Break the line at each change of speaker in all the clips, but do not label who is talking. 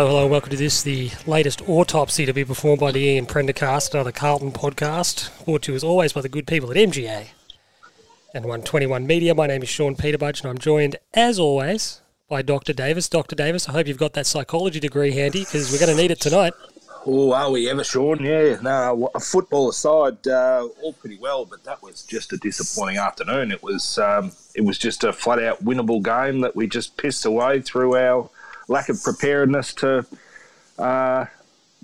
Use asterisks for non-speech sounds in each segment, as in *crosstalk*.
Hello, hello, welcome to this, the latest autopsy to be performed by the Ian Prendercast, another Carlton podcast, brought to you as always by the good people at MGA and 121 Media. My name is Sean Peterbudge, and I'm joined, as always, by Dr. Davis. Dr. Davis, I hope you've got that psychology degree handy because we're going to need it tonight.
Oh, are we ever, Sean? Yeah, no, football aside, uh, all pretty well, but that was just a disappointing afternoon. It was, um, it was just a flat out winnable game that we just pissed away through our lack of preparedness to, uh,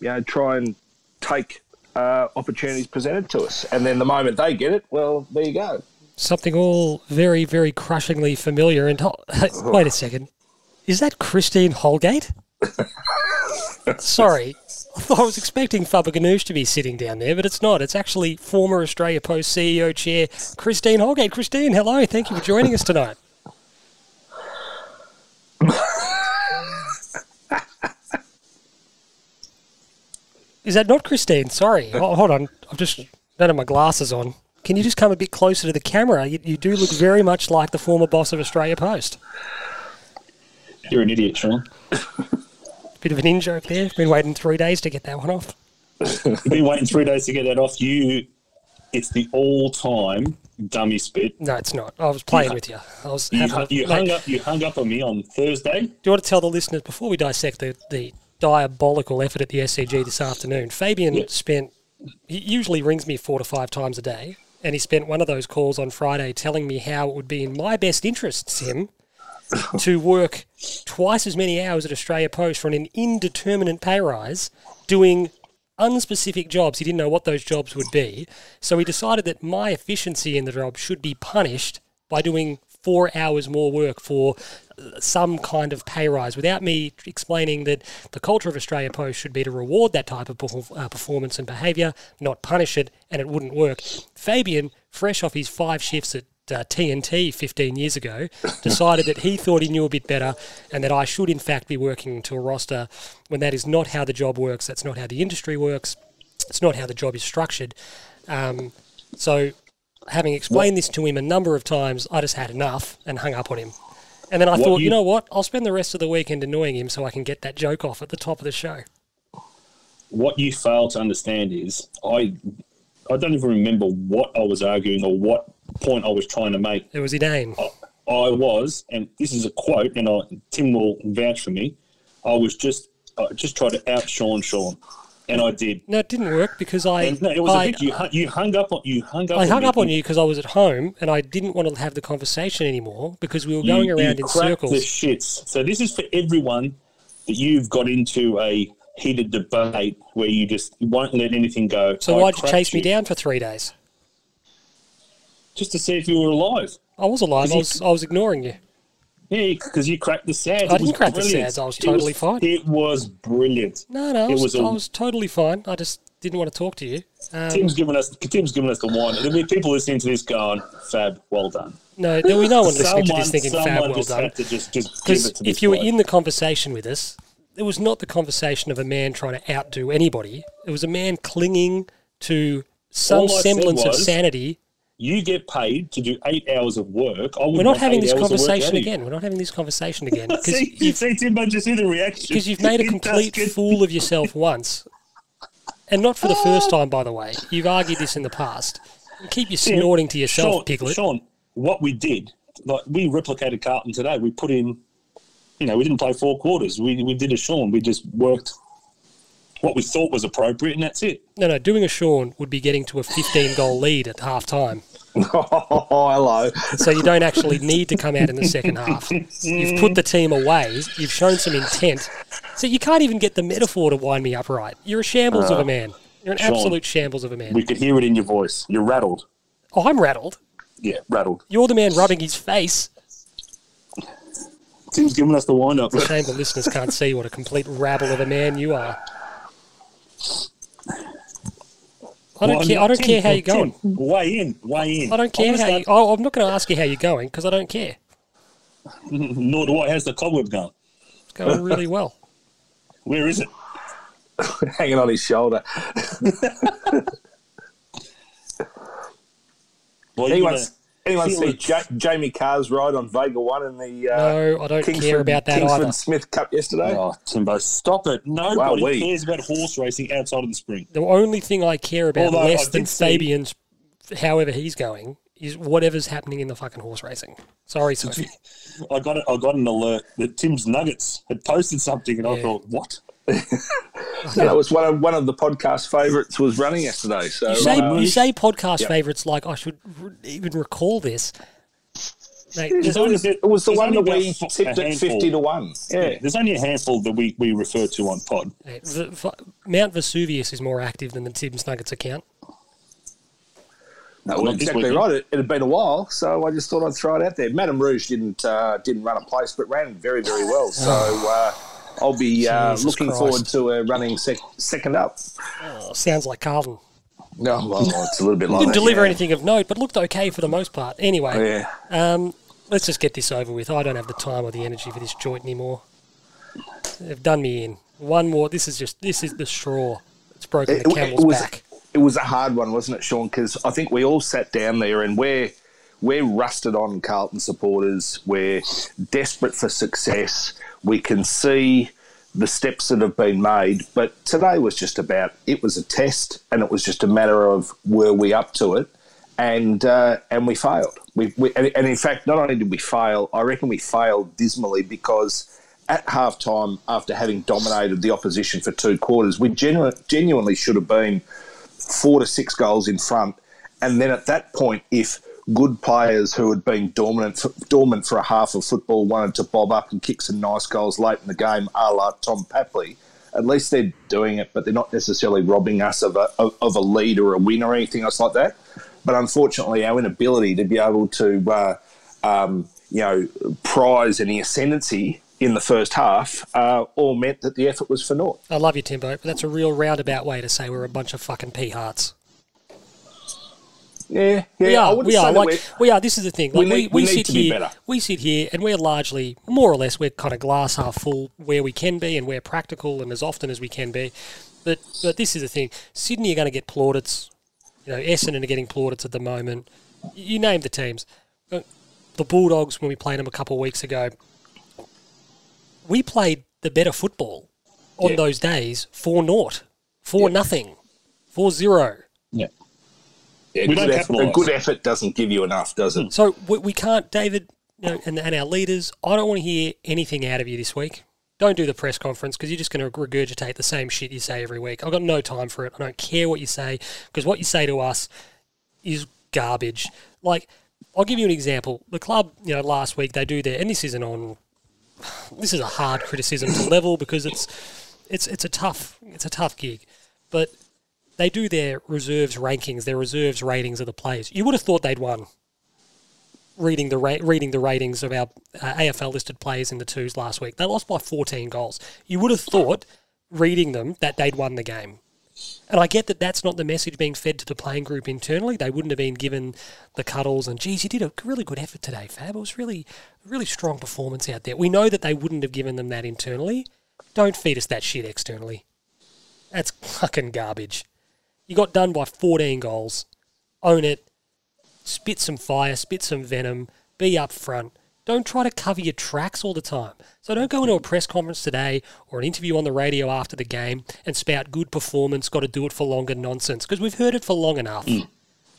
you know, try and take uh, opportunities presented to us. And then the moment they get it, well, there you go.
Something all very, very crushingly familiar. And *laughs* wait a second, is that Christine Holgate? *laughs* Sorry, I thought I was expecting Faber Ganoush to be sitting down there, but it's not. It's actually former Australia Post CEO chair Christine Holgate. Christine, hello. Thank you for joining us tonight. Is that not Christine? Sorry. *laughs* Oh, hold on. I've just don't have my glasses on. Can you just come a bit closer to the camera? You, you do look very much like the former boss of Australia Post.
You're an idiot, Sean. *laughs*
Bit of an in joke there. Been waiting three days to get that one off.
Been waiting three days to get that off. You, it's the all-time dummy spit.
No, it's not. I was playing with you. I was.
You,
having a-
you hung up. You hung up on me on Thursday.
Do you want to tell the listeners before we dissect the, the diabolical effort at the SCG this afternoon? Fabian
Yeah.
spent. He usually rings me four to five times a day, and he spent one of those calls on Friday telling me how it would be in my best interests, Tim, *coughs* to work twice as many hours at Australia Post for an indeterminate pay rise, doing unspecific jobs. He didn't know what those jobs would be. So he decided that my efficiency in the job should be punished by doing four hours more work for some kind of pay rise without me explaining that the culture of Australia Post should be to reward that type of uh, performance and behaviour, not punish it, and it wouldn't work. Fabian, fresh off his five shifts at uh, TNT 15 years ago, *laughs* decided that he thought he knew a bit better and that I should, in fact, be working to a roster when that is not how the job works. That's not how the industry works. It's not how the job is structured. Um, so, having explained this to him a number of times, I just had enough and hung up on him. And then I
What
thought, you,
you-
know what? I'll spend the rest of the weekend annoying him so I can get that joke off at the top of the show.
What you fail to understand is I. I don't even remember what I was arguing or what point I was trying to make.
It was inane.
I was, and this is a quote, and I, Tim will vouch for me. I was just, I just tried to out Sean Sean, and I did.
No, it didn't work because I,
no, it was a
I,
bit. You, you hung up on. You hung up.
I hung
me.
up on you because I was at home and I didn't want to have the conversation anymore because we were going
you
around in circles.
The shits. So this is for everyone that you've got into a heated debate where you just won't let anything go.
So
I
why'd you chase me down for three days?
Just to see if you were alive.
I was alive. I
you-
was, I was ignoring you.
Yeah, because you cracked the sads.
I
It
didn't
was
crack the
brilliant.
sads. I was totally fine.
It was brilliant.
No, no, I
It
was,
was a-
I was totally fine. I just didn't want to talk to you. Um,
Tim's giving us Tim's giving us the one. There'll be people listening to this going, "Fab, well done."
no, there was no one listening to this thinking fab, well
just
done.
had to just just give
Because
it to this
if you were
bloke.
in the conversation with us, it was not the conversation of a man trying to outdo anybody. It was a man clinging to some
All I said
semblance of sanity.
You get paid to do eight hours of work. I
We're not having this conversation again. We're not having this conversation again *laughs* because
See, you
you've,
see, Tim, but just see the reaction.
because you've made a *laughs* complete fool of yourself once, and not for the first time, by the way. You've argued this in the past. Keep your snorting to yourself,
Sean,
Piglet.
Sean, what we did, like we replicated Carlton today. We put in, you know, we didn't play four quarters. We we did a Sean. We just worked what we thought was appropriate, and that's it.
No, no, doing a Sean would be getting to a 15 goal lead at half time.
Oh, *laughs* hello.
So you don't actually need to come out in the second half. You've put the team away. You've shown some intent. So you can't even get the metaphor to wind me up right. You're a shambles of a uh, man. You're an
Sean,
absolute shambles of a man.
We could hear it in your voice. You're rattled.
Oh, I'm rattled.
Yeah, rattled.
You're the man rubbing his face.
Tim's giving us the wind up.
Shame the listeners can't see what a complete rabble of a man you are. I don't
Well,
care. I don't
Tim,
care how you're going.
Tim, weigh in, weigh in.
I don't care
wanna
how you. Oh, I'm not going to ask you how you're going because I don't care. *laughs*
Nor do I. How's the cobweb going?
It's going really well. *laughs*
Where is it? *laughs*
Hanging on his shoulder.
Well,
He
you're
wants, anyone see
it's-
ja- Jamie Kah's ride on Vega One in the uh,
No, I don't care about that
Kingsford
either.
Smith Cup yesterday?
Oh, Timbo, stop it. Nobody
Wow,
cares about horse racing outside of the spring.
The only thing I care about
Although
less
I
than
did see-
Fabian's, however he's going, is whatever's happening in the fucking horse racing. Sorry, Sophie. *laughs*
I got I got an alert that Tim's Nuggets had posted something, and I thought, what? *laughs*
That was one of one of the podcast favourites was running yesterday. So
You say,
uh,
you say podcast
yeah.
favourites like I should r- even recall this. Mate,
it
there's
was, it was the one
only
that we tipped
a
at
handful.
fifty to one. Yeah,
There's only a handful that we, we refer to on pod.
Mate, the- Mount Vesuvius is more active than the Tibbs Nuggets account.
no,
Well,
well,
not this
exactly
weekend.
right. It, it had been a while, so I just thought I'd throw it out there. Madame Rouge didn't uh, didn't run a place, but ran very very well. So *sighs* uh, I'll be uh, looking
Christ.
forward to uh, running sec- second up.
Oh, sounds like Carlton.
No, well, it's a little bit like
Didn't
that,
deliver
yeah.
anything of note, but looked okay for the most part. Anyway,
Yeah.
um, let's just get this over with. I don't have the time or the energy for this joint anymore. They've done me in. One more. This is just this is the straw. It's broken the
It- it
camel's
was-
back.
It was a hard one, wasn't it, Sean? Because I think we all sat down there and we're we're rusted on Carlton supporters. We're desperate for success. We can see the steps that have been made, but today was just about it was a test, and it was just a matter of were we up to it, and uh, and we failed. We, we and, and in fact, not only did we fail, I reckon we failed dismally because at half time, after having dominated the opposition for two quarters, we genu- genuinely should have been four to six goals in front. And then at that point, if good players who had been dormant for, dormant for a half of football wanted to bob up and kick some nice goals late in the game, a la Tom Papley, at least they're doing it, but they're not necessarily robbing us of a, of, a lead or a win or anything else like that. But unfortunately, our inability to be able to, uh, um, you know, prize any ascendancy in the first half uh, all meant that the effort was for naught.
I love you, Timbo, but that's a real roundabout way to say we're a bunch of fucking pea hearts.
Yeah, yeah.
We are. We are. Like
we're-
This is the thing.
We
Like, we,
need-
we,
we need
sit
to be
here.
better.
We sit here, and we're largely, more or less, we're kind of glass half full where we can be, and we're practical and as often as we can be. But but this is the thing. Sydney are going to get plaudits. You know, Essendon are getting plaudits at the moment. You name the teams. Uh, The Bulldogs, when we played them a couple of weeks ago, we played the better football on
Yeah.
those days for naught, for
Yeah.
nothing, for zero.
Yeah.
Yeah,
We
good
don't
effort, a good effort doesn't give you enough, does it?
So we, we can't, David, you know, and, and our leaders. I don't want to hear anything out of you this week. Don't do the press conference because you're just going to regurgitate the same shit you say every week. I've got no time for it. I don't care what you say because what you say to us is garbage. Like, I'll give you an example. The club, you know, last week they do their, and this isn't on. This is a hard criticism to level because it's it's it's a tough it's a tough gig, but they do their reserves rankings, their reserves ratings of the players. You would have thought they'd won reading the ra- reading the ratings of our uh, AFL listed players in the twos last week. They lost by 14 goals. You would have thought reading them that they'd won the game. And I get that that's not the message being fed to the playing group internally. They wouldn't have been given the cuddles and, geez, you did a really good effort today, Fab. It was really, really strong performance out there. We know that they wouldn't have given them that internally. Don't feed us that shit externally. That's fucking garbage. You got done by 14 goals. Own it spit some fire, spit some venom, be up front. Don't try to cover your tracks all the time. So don't go into a press conference today or an interview on the radio after the game and spout good performance, got to do it for longer nonsense because we've heard it for long enough. Mm.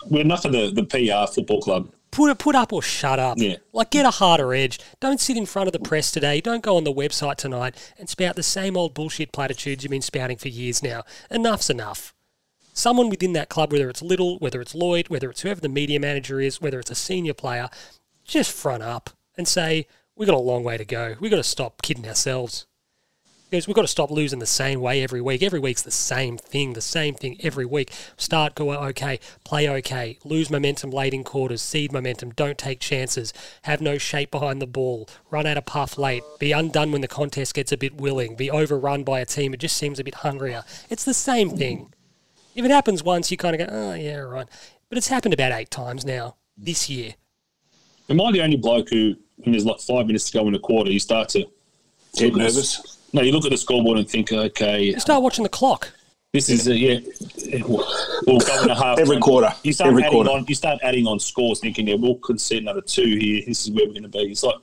We're enough of the, the PR football club.
Put it, put up or shut up.
Yeah.
Like get a harder edge. Don't sit in front of the press today. Don't go on the website tonight and spout the same old bullshit platitudes you've been spouting for years now. Enough's enough someone within that club, whether it's Liddle, whether it's Lloyd, whether it's whoever the media manager is, whether it's a senior player, just front up and say, we've got a long way to go. We've got to stop kidding ourselves. Because we've got to stop losing the same way every week. Every week's the same thing, the same thing every week. Start, go okay, play okay, lose momentum late in quarters, cede momentum, don't take chances, have no shape behind the ball, run out of puff late, be undone when the contest gets a bit willing, be overrun by a team that just seems a bit hungrier. It's the same thing. If it happens once, you kind of go, oh, yeah, right. But it's happened about eight times now this year.
Am I the only bloke who, when there's like five minutes to go in a quarter, you start to
Get
look at
nervous.
No, you look at the scoreboard and think, okay,
You start watching the clock.
This is a, yeah. We'll go in a half *laughs*
Every
time.
quarter.
You start
Every
adding
quarter.
on. You start adding on scores, thinking, yeah, we'll concede another two here. This is where we're going to be. It's like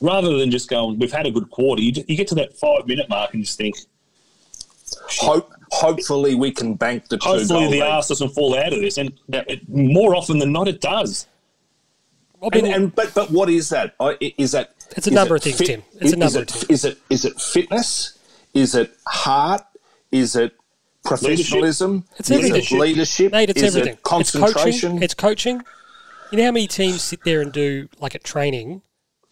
rather than just going, we've had a good quarter. You, you get to that five minute mark and just think,
Hope, hopefully, we can bank the two
hopefully the
lead.
arse doesn't fall out of this. And it, more often than not, it does.
And, and but but what is that? I- i- Is that
It's a
is
number
it
of things, Tim. It's a
is
number
it-
of things.
Is it is it fitness? Is it heart? Is it professionalism?
It's
is
everything.
it leadership?
Mate, it's
is
everything.
It concentration.
It's coaching. It's coaching. You know how many teams sit there and do like at training,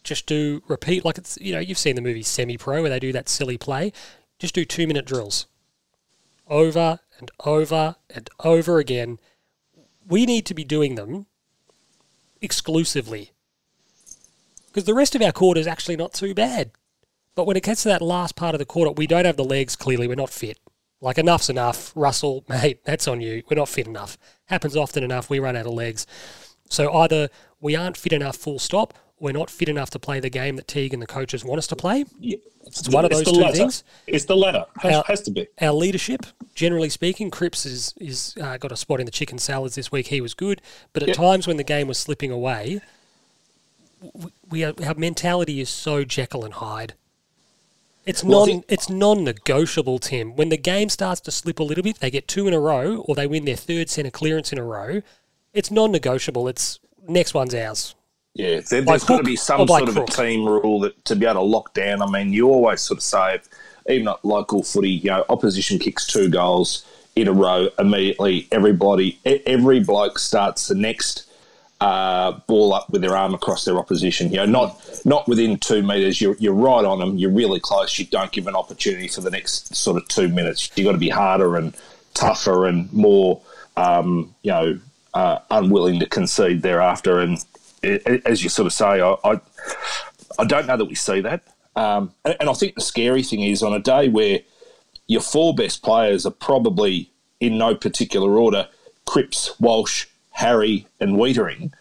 just do repeat like it's you know you've seen the movie Semi Pro where they do that silly play, just do two minute drills, over and over and over again. We need to be doing them exclusively because the rest of our quarter is actually not too bad. But when it gets to that last part of the quarter, we don't have the legs. Clearly, we're not fit. Like enough's enough, Russell, *laughs* mate. That's on you. We're not fit enough. Happens often enough. We run out of legs. So either we aren't fit enough, full stop. We're not fit enough to play the game that Teague and the coaches want us to play.
Yeah.
It's one of those two
latter.
things.
It's the latter. Has,
Our-
has to be.
Our leadership, generally speaking, Cripps is is uh, got a spot in the chicken salads this week. He was good, but at
Yep.
times when the game was slipping away, we, we are, our mentality is so Jekyll and Hyde. It's
Well,
non it's non-negotiable, Tim. When the game starts to slip a little bit, they get two in a row, or they win their third centre clearance in a row. It's non-negotiable. It's next one's ours.
Yeah, there, there's got to be some sort of a team rule that to be able to lock down. I mean, you always sort of say, if, even at local footy, you know, opposition kicks two goals in a row, immediately everybody, every bloke starts the next uh, ball up with their arm across their opposition. You know, not not within two metres. You're you're right on them. You're really close. You don't give an opportunity for the next sort of two minutes. You've got to be harder and tougher and more, um, you know, uh, unwilling to concede thereafter. And as you sort of say, I, I, I don't know that we see that. Um, and, and I think the scary thing is on a day where your four best players are probably in no particular order Cripps, Walsh, Harry, and Weitering.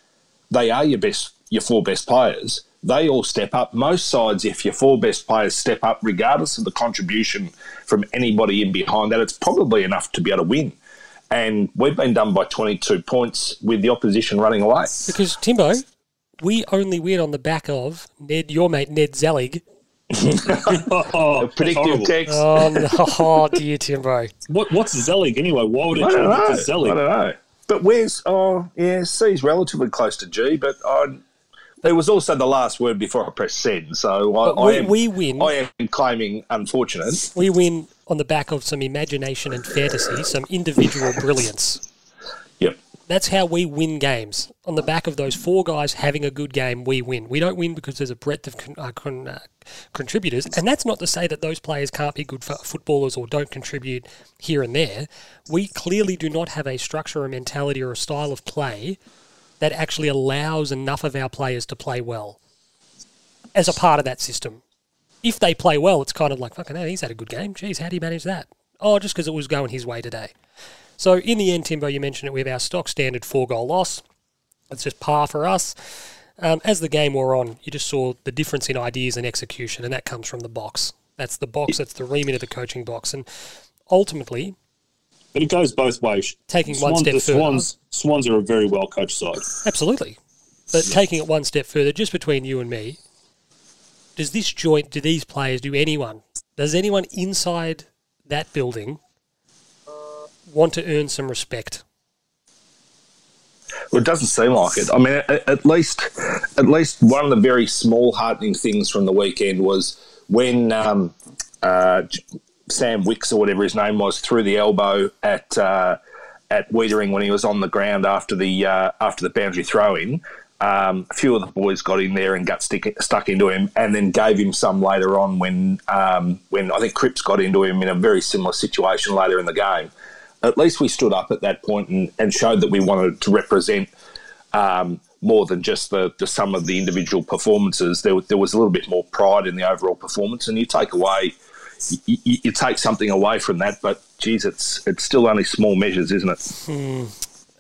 They are your best, your four best players. They all step up. Most sides, if your four best players step up, regardless of the contribution from anybody in behind that, it's probably enough to be able to win. And we've been done by 22 points with the opposition running away.
Because Timbo, we only win on the back of Ned, your mate Ned Zelig.
Oh, *laughs*
Predictive text.
Oh, no, oh dear Timbo.
What, what's Zelig anyway? Why would it
I don't
it
know.
to
I
Zelig?
don't know. But where's oh yeah, C's relatively close to G, but I there was also the last word before I pressed send, so I,
But
I
we,
am
we win.
I am claiming unfortunate.
We win on the back of some imagination and fantasy, some individual brilliance.
Yep.
That's how we win games. On the back of those four guys having a good game, we win. We don't win because there's a breadth of con- uh, con- uh, contributors. And that's not to say that those players can't be good footballers or don't contribute here and there. We clearly do not have a structure, a mentality, or a style of play that actually allows enough of our players to play well as a part of that system. If they play well, it's kind of like, fucking hell, he's had a good game. Geez, how do you manage that? Oh, just because it was going his way today. So in the end, Timbo, you mentioned it, we have our stock standard four goal loss. It's just par for us. Um, as the game wore on, you just saw the difference in ideas and execution, and that comes from the box. That's the box, that's the remit of the coaching box. And ultimately,
But it goes both ways.
Taking one step
the
further.
Swans, Swans are a very well coached side.
absolutely. But taking it one step further, just between you and me, does this joint, do these players, do anyone, does anyone inside that building want to earn some respect?
Well, it doesn't seem like it. I mean, at, at least, at least one of the very small heartening things from the weekend was when um, uh, Sam Wicks or whatever his name was threw the elbow at uh, at Weitering when he was on the ground after the uh, after the boundary throw in. Um, a few of the boys got in there and got stick, stuck into him, and then gave him some later on when um, when I think Cripps got into him in a very similar situation later in the game at least we stood up at that point and, and showed that we wanted to represent um, more than just the, the sum of the individual performances. There, there was a little bit more pride in the overall performance, and you take away, you, you, you take something away from that. But geez, it's it's still only small measures, isn't it?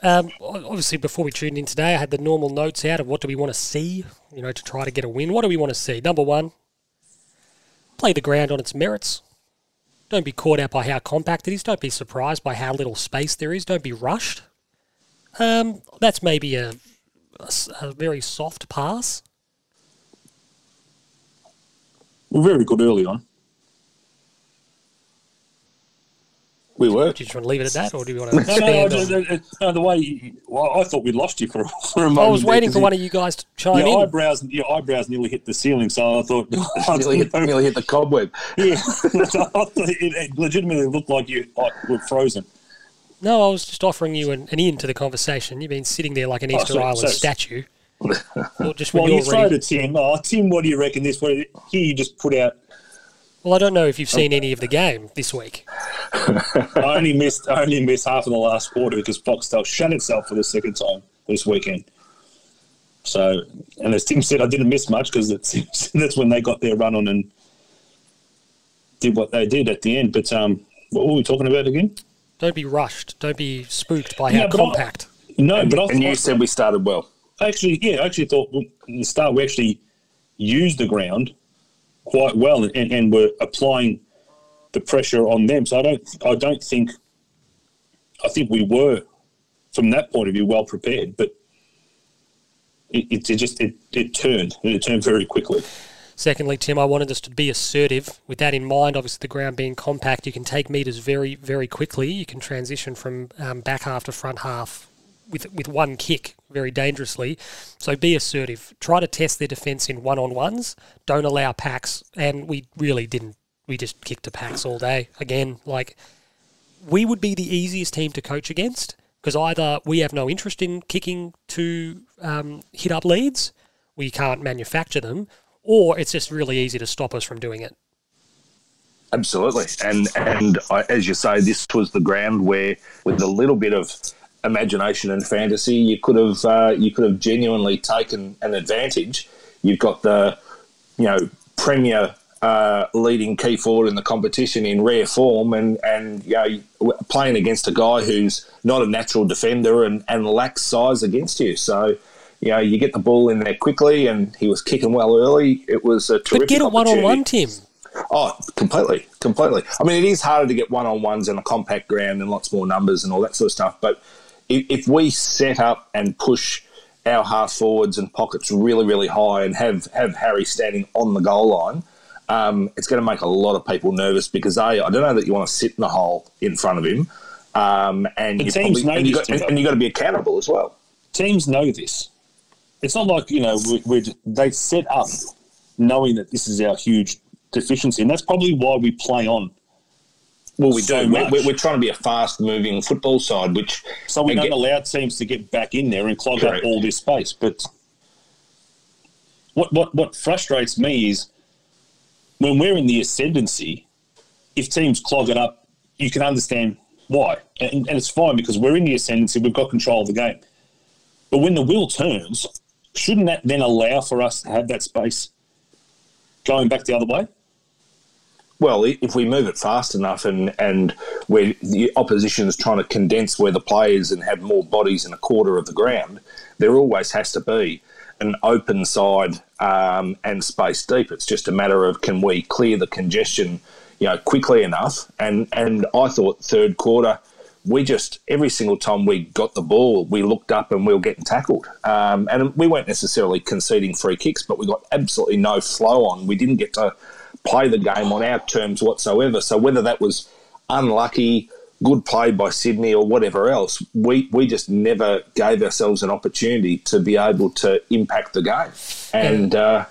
Um, obviously, before we tuned in today, I had the normal notes out of what do we want to see, you know, to try to get a win. What do we want to see? Number one, play the ground on its merits. Don't be caught out by how compact it is. Don't be surprised by how little space there is. Don't be rushed. Um, that's maybe a a very soft pass.
We're very good early on.
We were.
Do you just want to leave it at that, or do you want to
No, no, no,
expand
just-
on?
no, the way you, well, I thought we'd lost you for, *laughs* for a moment.
I was waiting for
you-
one of you guys to chime
your
in.
eyebrows, your eyebrows nearly hit the ceiling, so I thought, *laughs*
Nearly hit, nearly hit the cobweb. *laughs*
yeah, it, it legitimately looked like you like, were frozen.
No, I was just offering you an, an in to the conversation. You've been sitting there like an
Oh,
Easter
so-
Island
so-
statue. Or just when
Well,
you're
you throw
ready.
to Tim. Oh, Tim, what do you reckon this? What, here you just put out.
Well, I don't know if you've seen any of the game this week. *laughs*
I only missed. I only missed half of the last quarter because Foxtel shut itself for the second time this weekend. So, and as Tim said, I didn't miss much because *laughs* that's when they got their run on and did what they did at the end. But um, what were we talking about again?
Don't be rushed. Don't be spooked by how
Yeah, but I-
compact.
No, but I,
And you
I-
said we started well.
actually, yeah, I actually thought well, in the start we actually used the ground quite well and, and were applying the pressure on them. So I don't, I don't think, I think we were from that point of view well prepared, but it, it, just it, it turned and it turned very quickly.
Secondly, Tim, I wanted us to be assertive. With that in mind, obviously the ground being compact, you can take meters very, very quickly. You can transition from um, back half to front half with with one kick very dangerously. So be assertive. Try to test their defence in one on ones. Don't allow packs. And we really didn't. We just kicked to packs all day. Again, like we would be the easiest team to coach against because either we have no interest in kicking to um, hit up leads, we can't manufacture them, or it's just really easy to stop us from doing it.
Absolutely, and and I, as you say, this was the ground where, with a little bit of imagination and fantasy, you could have uh, you could have genuinely taken an advantage. You've got the, you know, premier uh, leading key forward in the competition in rare form, and and you know, playing against a guy who's not a natural defender and, and lacks size against you. So. You know, you get the ball in there quickly, and he was kicking well early. It was a terrific
But get a one on one,
opportunity.
Tim.
Oh, completely, completely. I mean, it is harder to get one on ones in a compact ground and lots more numbers and all that sort of stuff. But if, if we set up and push our half forwards and pockets really, really high and have have Harry standing on the goal line, um, it's going to make a lot of people nervous because a, I don't know that you want to sit in the hole in front of him, um, and you
teams
probably and you
this,
got, and, and you got to be accountable as well.
Teams know this. It's not like you know we, we they set up knowing that this is our huge deficiency, and that's probably why we play on.
Well, we
So
do. We're, we're, trying to be a fast-moving football side, which
So we
again-
don't allow teams to get back in there and clog
Correct.
up all this space. But what what what frustrates me is when we're in the ascendancy, if teams clog it up, you can understand why, and, and it's fine because we're in the ascendancy. We've got control of the game. But when the wheel turns, shouldn't that then allow for us to have that space going back the other way?
Well, if we move it fast enough and, and where the opposition is trying to condense where the players and have more bodies in a quarter of the ground, there always has to be an open side um, and space deep. It's just a matter of can we clear the congestion, you know, quickly enough. And and I thought third quarter, we just every single time we got the ball, we looked up and we were getting tackled. Um, and we weren't necessarily conceding free kicks, but we got absolutely no flow on. We didn't get to play the game on our terms whatsoever. So whether that was unlucky, good play by Sydney, or whatever else, we, we just never gave ourselves an opportunity to be able to impact the game and uh,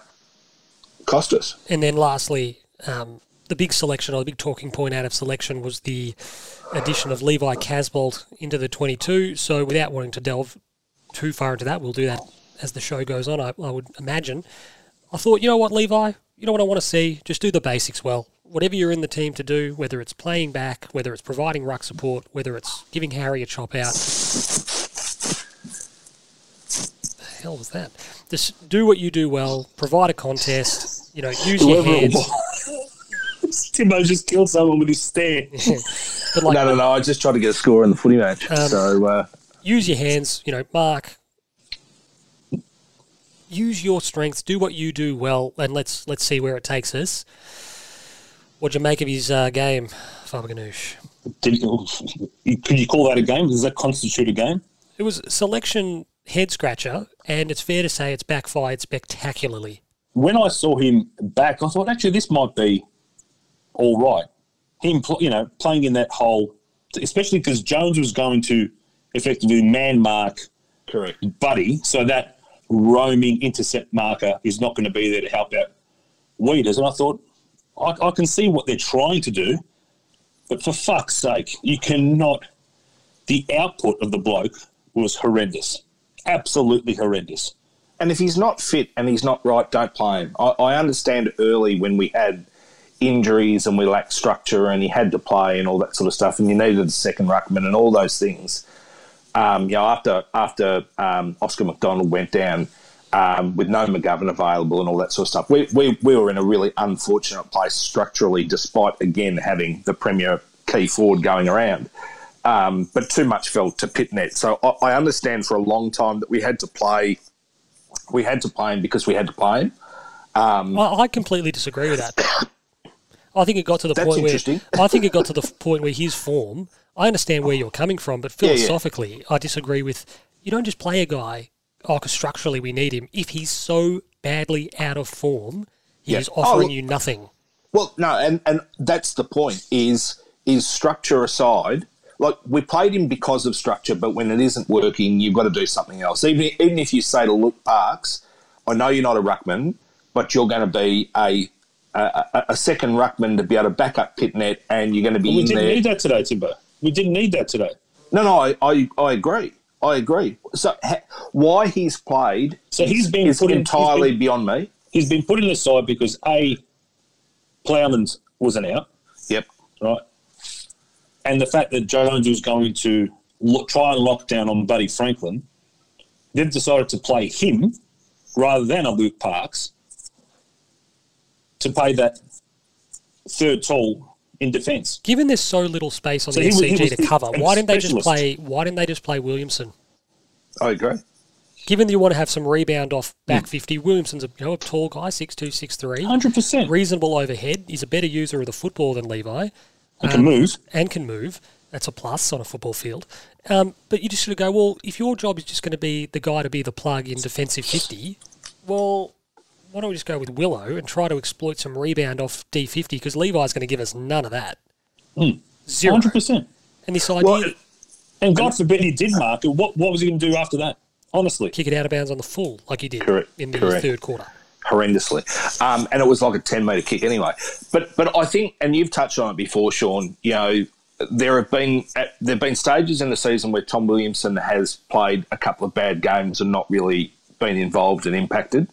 cost us.
And then lastly, um, the big selection or the big talking point out of selection was the addition of Levi Casboult into the 22. So without wanting to delve too far into that, we'll do that as the show goes on, I, I would imagine. I thought, you know what, Levi? You know what I want to see? Just do the basics well. Whatever you're in the team to do, whether it's playing back, whether it's providing ruck support, whether it's giving Harry a chop out. The hell was that? Just do what you do well. Provide a contest. You know, use your hands.
was. *laughs* Timo just killed someone with his stare. *laughs*
But like,
no, no, no. I just tried to get a score in the footy match.
Um,
so uh,
use your hands, you know, mark. Use your strengths, do what you do well, and let's let's see where it takes us. What'd you make of his uh, game, Faber Ganoush?
Did, *laughs* could you call that a game? Does that constitute a game?
It was selection head scratcher, and it's fair to say it's backfired spectacularly.
When I saw him back, I thought actually this might be all right. Him, pl- you know, playing in that hole, especially because Jones was going to effectively man mark
Correct.
Buddy, so that roaming intercept marker is not going to be there to help out Weeders. And I thought, I, I can see what they're trying to do, but for fuck's sake, you cannot. The output of the bloke was horrendous, absolutely horrendous.
And if he's not fit and he's not right, don't play him. I, I understand early when we had injuries and we lacked structure and he had to play and all that sort of stuff, and you needed a second ruckman and all those things. Um, you know, after after um, Oscar McDonald went down um, with no McGovern available and all that sort of stuff, we, we, we were in a really unfortunate place structurally, despite again having the premier key forward going around. Um, but too much fell to Pittonet. So I, I understand for a long time that we had to play, we had to play him because we had to play him. Um,
I, I completely disagree with that. *coughs* I think it got to the
That's
point where. I think it got to the point where his form. I understand where you're coming from, but
Yeah, yeah.
philosophically, I disagree with. You don't just play a guy. Oh, 'cause structurally we need him. If he's so badly out of form, he
Yeah.
is
Oh,
offering
look-
you nothing.
Well, no, and, and that's the point. Is is structure aside, like we played him because of structure, but when it isn't working, you've got to do something else. Even even if you say to Luke Parks, I know you're not a ruckman, but you're going to be a a, a- a second ruckman to be able to back up Pittonet, and you're going to be
But we
in
didn't
there.
need that today, Timbo. We didn't need that today.
No, no, I, I, I agree. I agree. So ha, why he's played
So he's been
is
put in-
entirely
been-
beyond me.
He's been put in the side because A, Plowman's wasn't out,
Yep.
right? And the fact that Jones was going to look, try and lock down on Buddy Franklin, they've decided to play him rather than a Luke Parks to play that third tall in defence.
Given there's so little space on
So
the
he
SCG to cover, why didn't they just play? Why didn't they just play Williamson?
I agree.
Given that you want to have some rebound off
Hmm.
back 50, Williamson's a, you know, a tall guy, 6'2", 6'3",
100%.
reasonable overhead. He's a better user of the football than Levi.
He can move.
and can move. That's a plus on a football field. Um, but you just sort of go, well, if your job is just going to be the guy to be the plug in defensive 50, well, why don't we just go with Willow and try to exploit some rebound off D50 because Levi's going to give us none of that. Zero.
100%.
And this idea,
Well,
And God forbid he did mark it. What, what was he going to do after that? Honestly.
kick it out of bounds on the full like he did
Correct,
in the
correct.
third quarter.
horrendously. Um, and it was like a 10 metre kick anyway. But but I think, and you've touched on it before, Sean, you know, there have been there have been stages in the season where Tom Williamson has played a couple of bad games and not really been involved and impacted.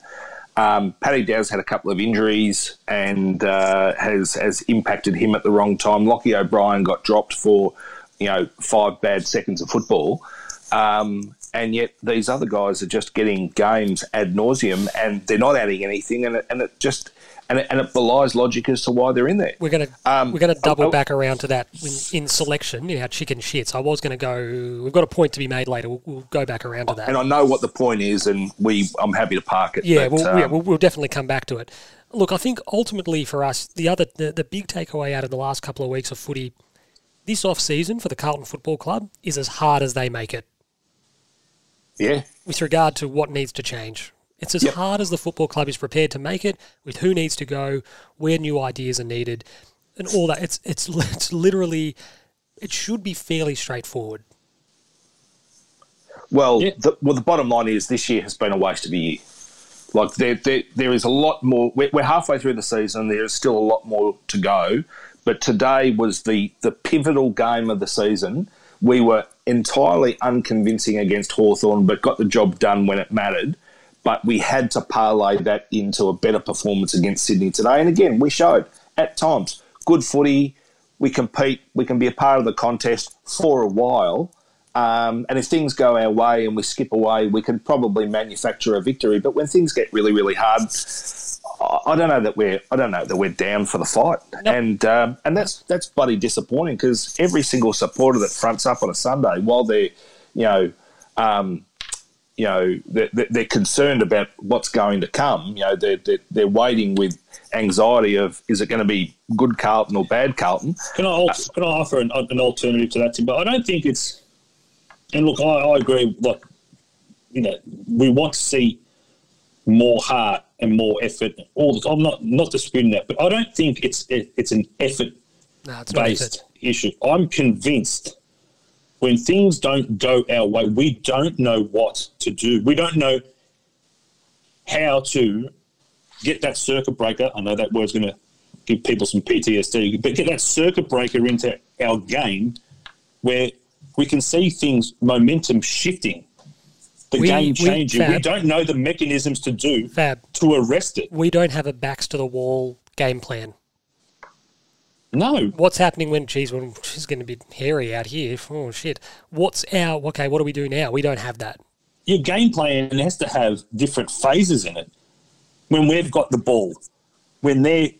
Um, Paddy Dow's had a couple of injuries and uh, has has impacted him at the wrong time. Lochie O'Brien got dropped for you know five bad seconds of football. Um, and yet these other guys are just getting games ad nauseum, and they're not adding anything, and it, and it just and it, and it belies logic as to why they're in there.
We're gonna
Um,
we're gonna double back around to that in, in selection. You know, chicken shits. I was gonna go. We've got a point to be made later. We'll, we'll go back around to that.
And I know what the point is, and we I'm happy to park it.
Yeah,
but,
we'll, yeah
um,
we'll, we'll definitely come back to it. Look, I think ultimately for us, the other the, the big takeaway out of the last couple of weeks of footy, this off season for the Carlton Football Club is as hard as they make it
yeah,
with regard to what needs to change. It's as
Yep.
hard as the football club is prepared to make it, with who needs to go, where new ideas are needed, and all that. It's it's *laughs* it's literally, it should be fairly straightforward.
Well,
Yeah.
the, well, the bottom line is this year has been a waste of a year. Like there, there, there is a lot more. We're, we're halfway through the season. There is still a lot more to go. But today was the the pivotal game of the season. We were entirely unconvincing against Hawthorn, but got the job done when it mattered. But we had to parlay that into a better performance against Sydney today. And again, we showed at times good footy. We compete. We can be a part of the contest for a while. Um, and if things go our way and we skip away, we can probably manufacture a victory. But when things get really, really hard, I- don't know that we're I don't know that we're down for the fight, and um, and that's that's bloody disappointing because every single supporter that fronts up on a Sunday while they're you know um, you know, they're, they're concerned about what's going to come. You know, they're, they're, they're waiting with anxiety of is it going to be good Carlton or bad Carlton?
Can I also, can I offer an, an alternative to that, Tim? But I don't think it's. And look, I, I agree. Like, you know, we want to see more heart and more effort. All the, I'm not not disputing that, but I don't think it's it, it's an effort
no, it's
based
effort.
issue. I'm convinced when things don't go our way, we don't know what to do. We don't know how to get that circuit breaker. I know that word's going to give people some PTSD, but get that circuit breaker into our game where we can see things, momentum shifting, the
We-
game changing. We,
Fab.
don't know the mechanisms to do
Fab,
to arrest it.
we don't have a backs to the wall game plan.
No.
What's happening when, geez, when she's going to be hairy out here? Oh, shit. What's our, okay, what do we do now? We don't have that.
your game plan has to have different phases in it. When we've got the ball, when they're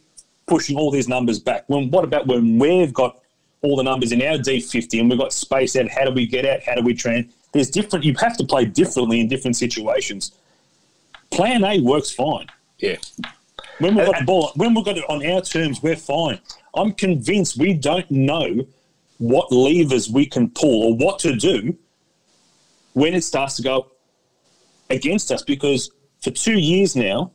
pushing all these numbers back. When what about when we've got all the numbers in our D50 and we've got space out? How do we get out? How do we train? There's different. You have to play differently in different situations. Plan A works fine.
Yeah.
When we've got the ball, when we've got it on our terms, we're fine. I'm convinced we don't know what levers we can pull or what to do when it starts to go against us because for two years now,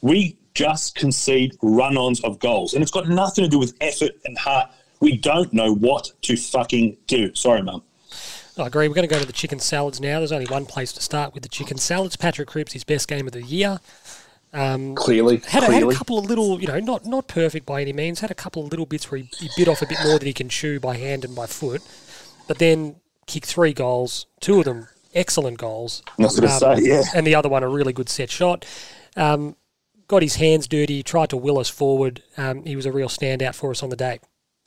we just concede run ons of goals. And it's got nothing to do with effort and heart. We don't know what to fucking do. Sorry, Mum.
I agree. We're going to go to the chicken salads now. There's only one place to start with the chicken salads. Patrick Cripps, his best game of the year. Um,
Clearly,
had, a, had a couple of little, you know, not not perfect by any means. Had a couple of little bits where he, he bit off a bit more than he can chew by hand and by foot. But then kicked three goals, two of them excellent goals.
I was going to
Um,
say, yeah.
and the other one a really good set shot. Um, got his hands dirty, tried to will us forward. Um, he was a real standout for us on the day.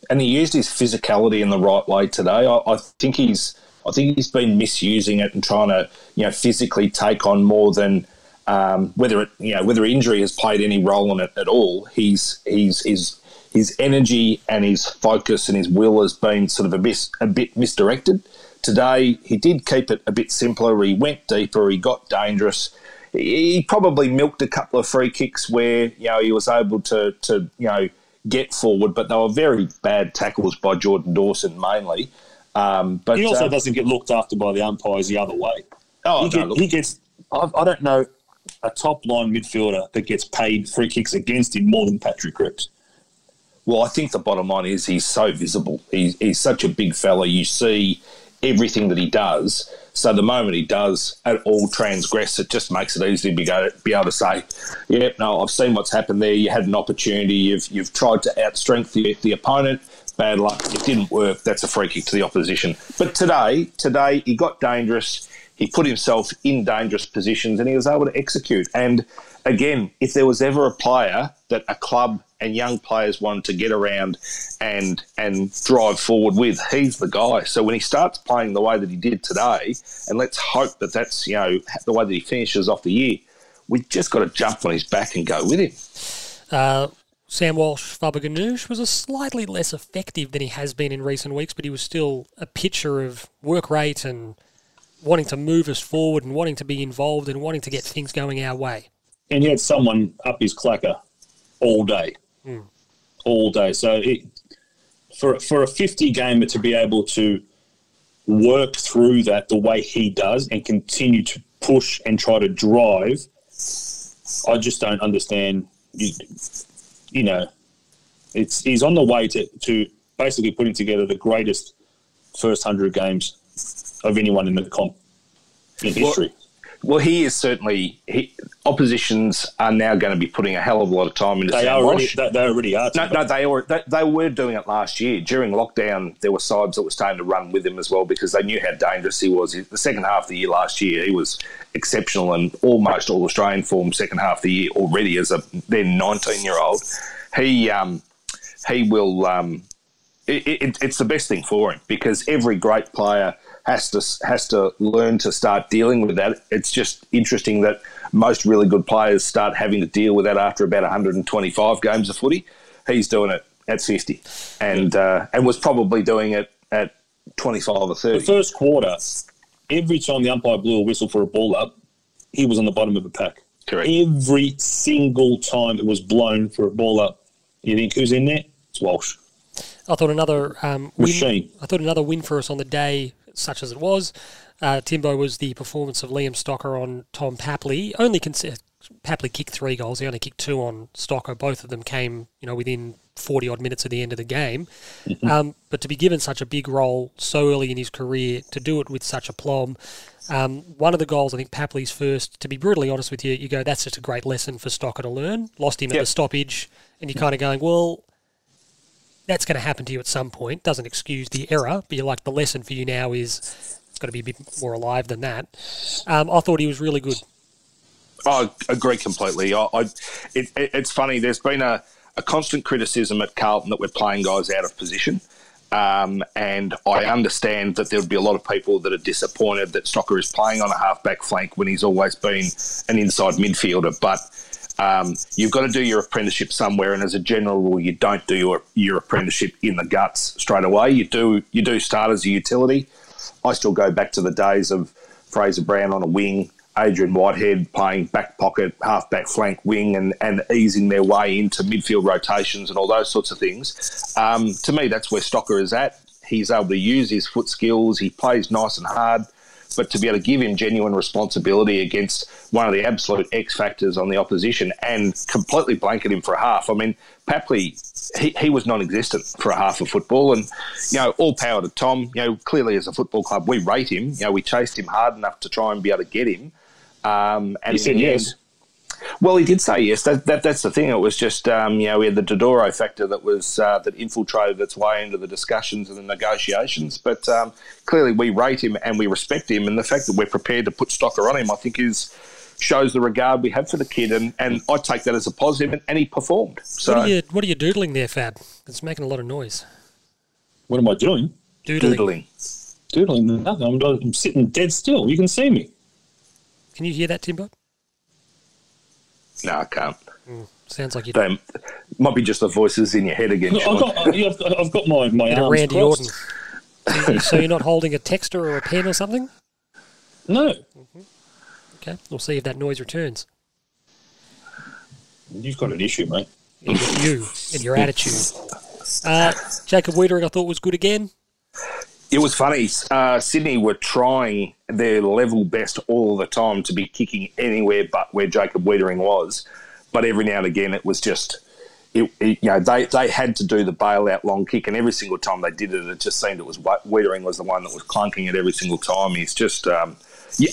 and he used his physicality in the right way today. I, I think he's I think he's been misusing it and trying to you know physically take on more than um, whether it you know whether injury has played any role in it at all. He's he's his his energy and his focus and his will has been sort of a bit a bit misdirected. Today he did keep it a bit simpler. He went deeper. He got dangerous. He he probably milked a couple of free kicks where you know he was able to to you know get forward, but they were very bad tackles by Jordan Dawson mainly. Um, but
He also
uh,
doesn't get looked after by the umpires the other way.
oh,
he,
no,
get- he gets. I, I don't know a top line midfielder that gets paid free kicks against him more than Patrick Cripps.
Well, I think the bottom line is he's so visible. He's, he's such a big fella. You see everything that he does. So the moment he does at all transgress, it just makes it easy to be, go, be able to say, "Yeah, no, I've seen what's happened there. You had an opportunity. You've you've tried to outstrength the, the opponent. Bad luck. It didn't work. That's a free kick to the opposition." But today, today he got dangerous. He put himself in dangerous positions and he was able to execute. And again, if there was ever a player that a club and young players wanted to get around and and drive forward with, he's the guy. So when he starts playing the way that he did today, and let's hope that that's you know the way that he finishes off the year, we've just got to jump on his back and go with him.
Uh, Sam Walsh Faberganoush was a slightly less effective than he has been in recent weeks, but he was still a picture of work rate and wanting to move us forward and wanting to be involved and wanting to get things going our way.
and he had someone up his clacker all day, hmm. all day. So it, for for a fifty gamer to be able to work through that the way he does and continue to push and try to drive, I just don't understand. You, you know, it's he's on the way to to basically putting together the greatest first hundred games of anyone in the comp in
Well,
history.
Well, he is certainly. He, oppositions are now going to be putting a hell of a lot of time into
they
Sam
already they, they already are.
No, no, they, were, they they were doing it last year during lockdown. There were sides that were starting to run with him as well because they knew how dangerous he was. The second half of the year last year, he was exceptional and almost all Australian form. Second half of the year already as a then nineteen year old, he um, he will. Um, it, it, it's the best thing for him because every great player has to has to learn to start dealing with that. It's just interesting that most really good players start having to deal with that after about 125 games of footy. He's doing it at 50, and uh, and was probably doing it at 25 or
the
30.
first quarter every time the umpire blew a whistle for a ball up, he was on the bottom of the pack.
Correct.
Every single time it was blown for a ball up, you think who's in there? It's Walsh.
I thought another um, win,
Machine.
I thought another win for us on the day, such as it was. Uh, Timbo was the performance of Liam Stocker on Tom Papley. Only consider Papley kicked three goals. He only kicked two on Stocker. Both of them came, you know, within forty odd minutes of the end of the game. Um, but to be given such a big role so early in his career, to do it with such aplomb. Um, one of the goals, I think Papley's first. To be brutally honest with you, you go, that's just a great lesson for Stocker to learn. Lost him at the stoppage, and you're kind of going, well, that's going to happen to you at some point. Doesn't excuse the error, but you're like the lesson for you now is it's got to be a bit more alive than that. Um, I thought he was really good.
I agree completely. I, I it, it, it's funny. There's been a, a constant criticism at Carlton that we're playing guys out of position. Um, and I understand that there would be a lot of people that are disappointed that Stocker is playing on a half-back flank when he's always been an inside midfielder. But um, you've got to do your apprenticeship somewhere, and as a general rule, you don't do your, your apprenticeship in the guts straight away. You do you do start as a utility. I still go back to the days of Fraser Brown on a wing, Adrian Whitehead playing back pocket, half back flank wing, and, and easing their way into midfield rotations and all those sorts of things. Um, to me, that's where Stocker is at. He's able to use his foot skills. He plays nice and hard. But to be able to give him genuine responsibility against one of the absolute X factors on the opposition and completely blanket him for a half. I mean, Papley, he, he was non existent for a half of football. And, you know, all power to Tom. You know, clearly as a football club, we rate him. You know, we chased him hard enough to try and be able to get him. Um, and
He said yes.
end- well, he did say yes. That, that that's the thing. It was just um, you know we had the Dodoro factor that was uh, that infiltrated its way into the discussions and the negotiations. But um, clearly, we rate him and we respect him, and the fact that we're prepared to put Stocker on him, I think, is shows the regard we have for the kid, and, and I take that as a positive. And, and he performed. So
What are you What are you doodling there, Fab? It's making a lot of noise.
What am I doing?
Doodling.
doodling.
Doodling nothing. I'm, I'm sitting dead still. You can see me.
Can you hear that, Timbo?
No, I can't.
Sounds like you
They might be just the voices in your head again.
I've got, yeah, I've got, I've got my, my
a
arms
Randy
crossed.
So you- so you're not holding a texter or a pen or something?
No,
Okay, we'll see if that noise returns.
you've got an issue, mate.
You and your attitude. Uh, Jacob Weitering, I thought was good again.
It was funny. Uh, Sydney were trying their level best all the time to be kicking anywhere but where Jacob Weitering was. But every now and again, it was just, it, it- you know, they, they had to do the bailout long kick, and every single time they did it, it just seemed it was Weitering was the one that was clunking it every single time. He's just, um,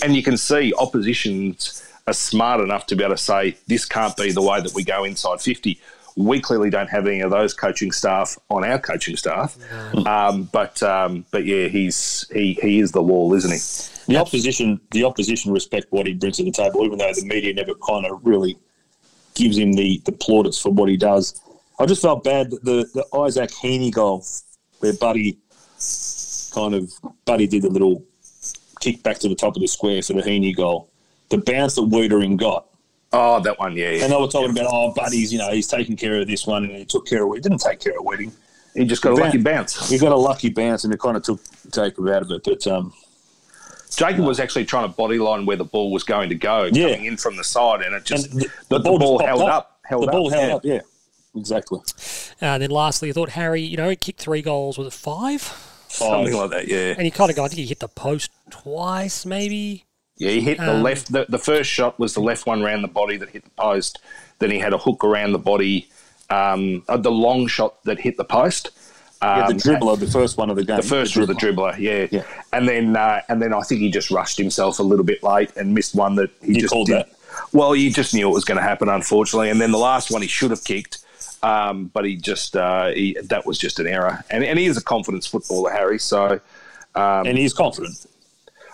and you can see oppositions are smart enough to be able to say this can't be the way that we go inside fifty. We clearly don't have any of those coaching staff on our coaching staff, um, but um, but yeah, he's he he is the wall, isn't he?
The opposition, the opposition respect what he brings to the table, even though the media never kind of really gives him the, the plaudits for what he does. I just felt bad that the, the Isaac Heaney goal, where Buddy kind of Buddy did the little kick back to the top of the square for the Heaney goal. The bounce that Weitering got,
Oh, that one, yeah. yeah.
and they were talking about, oh, Buddy's, you know, he's taking care of this one, and he took care of it. He didn't take care of Weitering.
He just got a
the
lucky
bounce.
bounce.
He got a lucky bounce, and it kind of took Jacob out of it. But um,
Jacob was actually trying to bodyline where the ball was going to go,
Yeah.
coming in from the side, and it just
And the-
the,
the
the
ball
ball,
just
held
up.
up. Held
the ball
up,
held
yeah.
up, yeah, exactly.
Uh, and then lastly, I thought Harry, you know, he kicked three goals. Was it five?
Something like that, yeah.
And he kind of got, I think he hit the post twice, maybe.
Yeah, he hit the
Um,
left. The, the first shot was the left one round the body that hit the post. Then he had a hook around the body, um, uh, the long shot that hit the post.
Yeah, the
Um,
dribbler, the first one of the game.
The first was the dribbler, yeah.
Yeah.
And then uh, and then I think he just rushed himself a little bit late and missed one that he
You
just
called
did.
that?
Well, you just knew it was going to happen, unfortunately. And then the last one he should have kicked, um, but he just uh, he, that was just an error. And, and he is a confidence footballer, Harry. So,
and he's confident.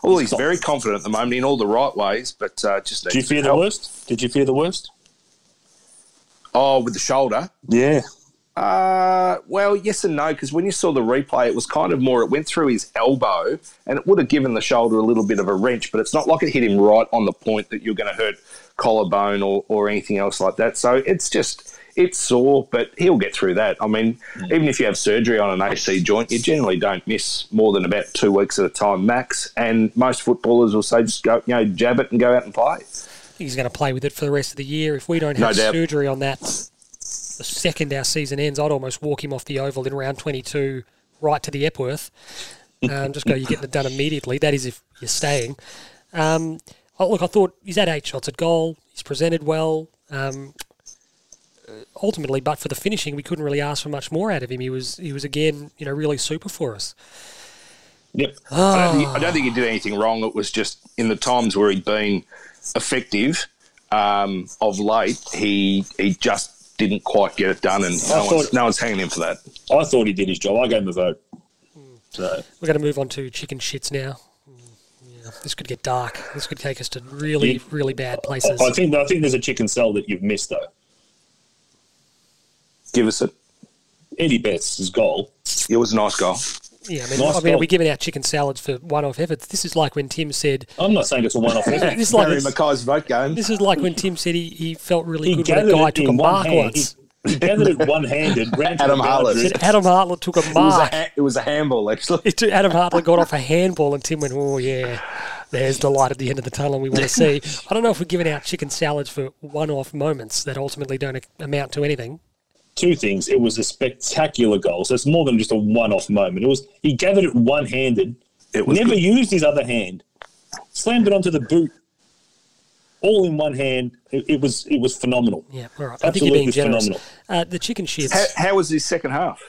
Well, he's very confident at the moment in all the right ways, but uh, just
Did you
needs
fear the
help.
worst? Did you fear the worst?
Oh, with the shoulder.
Yeah.
Uh, well, yes and no, because when you saw the replay, it was kind of more, it went through his elbow and it would have given the shoulder a little bit of a wrench, but it's not like it hit him right on the point that you're going to hurt collarbone or, or anything else like that. So it's just, it's sore, but he'll get through that. I mean, even if you have surgery on an AC joint, you generally don't miss more than about two weeks at a time max. And most footballers will say, just go, you know, jab it and go out and play.
He's going to play with it for the rest of the year. If we don't have
doubt.
surgery on that, the second our season ends, I'd almost walk him off the oval in round 22 right to the Epworth. *laughs* Um, just go, you're getting it done immediately. That is if you're staying. Um, oh, look, I thought he's had eight shots at goal. He's presented well. Um, ultimately, but for the finishing, we couldn't really ask for much more out of him. He was, he was again, you know, really super for us.
Yep.
I, don't think, I don't think he did anything wrong. It was just in the times where he'd been effective um, of late, he he just didn't quite get it done, and no
thought-
one's, no one's hanging him for that.
I thought he did his job. I gave him a vote. So
We're going to move on to chicken shits now. Yeah, this could get dark. This could take us to really,
Yeah.
really bad places.
I think I think there's a chicken cell that you've missed though.
Give us it.
Eddie Betts' goal.
It was a nice goal.
Yeah, I mean,
Nice
I mean, are
goal.
we giving out chicken salads for one-off efforts? This is like when Tim said.
I'm not saying it's a one-off. *laughs* effort."
This is like
Harry
when-
McKay's vote game.
this is like when Tim said he, he felt really
he
good when a
gathered
guy took a
in
mark
hand.
once.
He, he gathered it one-handed.
Adam
the
Harless.
boundary.
Said Adam Hartlett took a
It was a,
mark.
it was a handball, actually.
It Adam Hartlett got off a handball, and Tim went, "Oh yeah, there's the light at the end of the tunnel we want to *laughs* see." I don't know if we're giving out chicken salads for one-off moments that ultimately don't amount to anything.
Two things. It was a spectacular goal. So it's more than just a one-off moment. It was he gathered it one-handed.
It was
never
good.
used his other hand. Slammed it onto the boot. All in one hand. It, it was it was phenomenal.
Yeah, all right. I think you're being generous.
phenomenal.
Uh, the chicken shits.
How, how was his second half?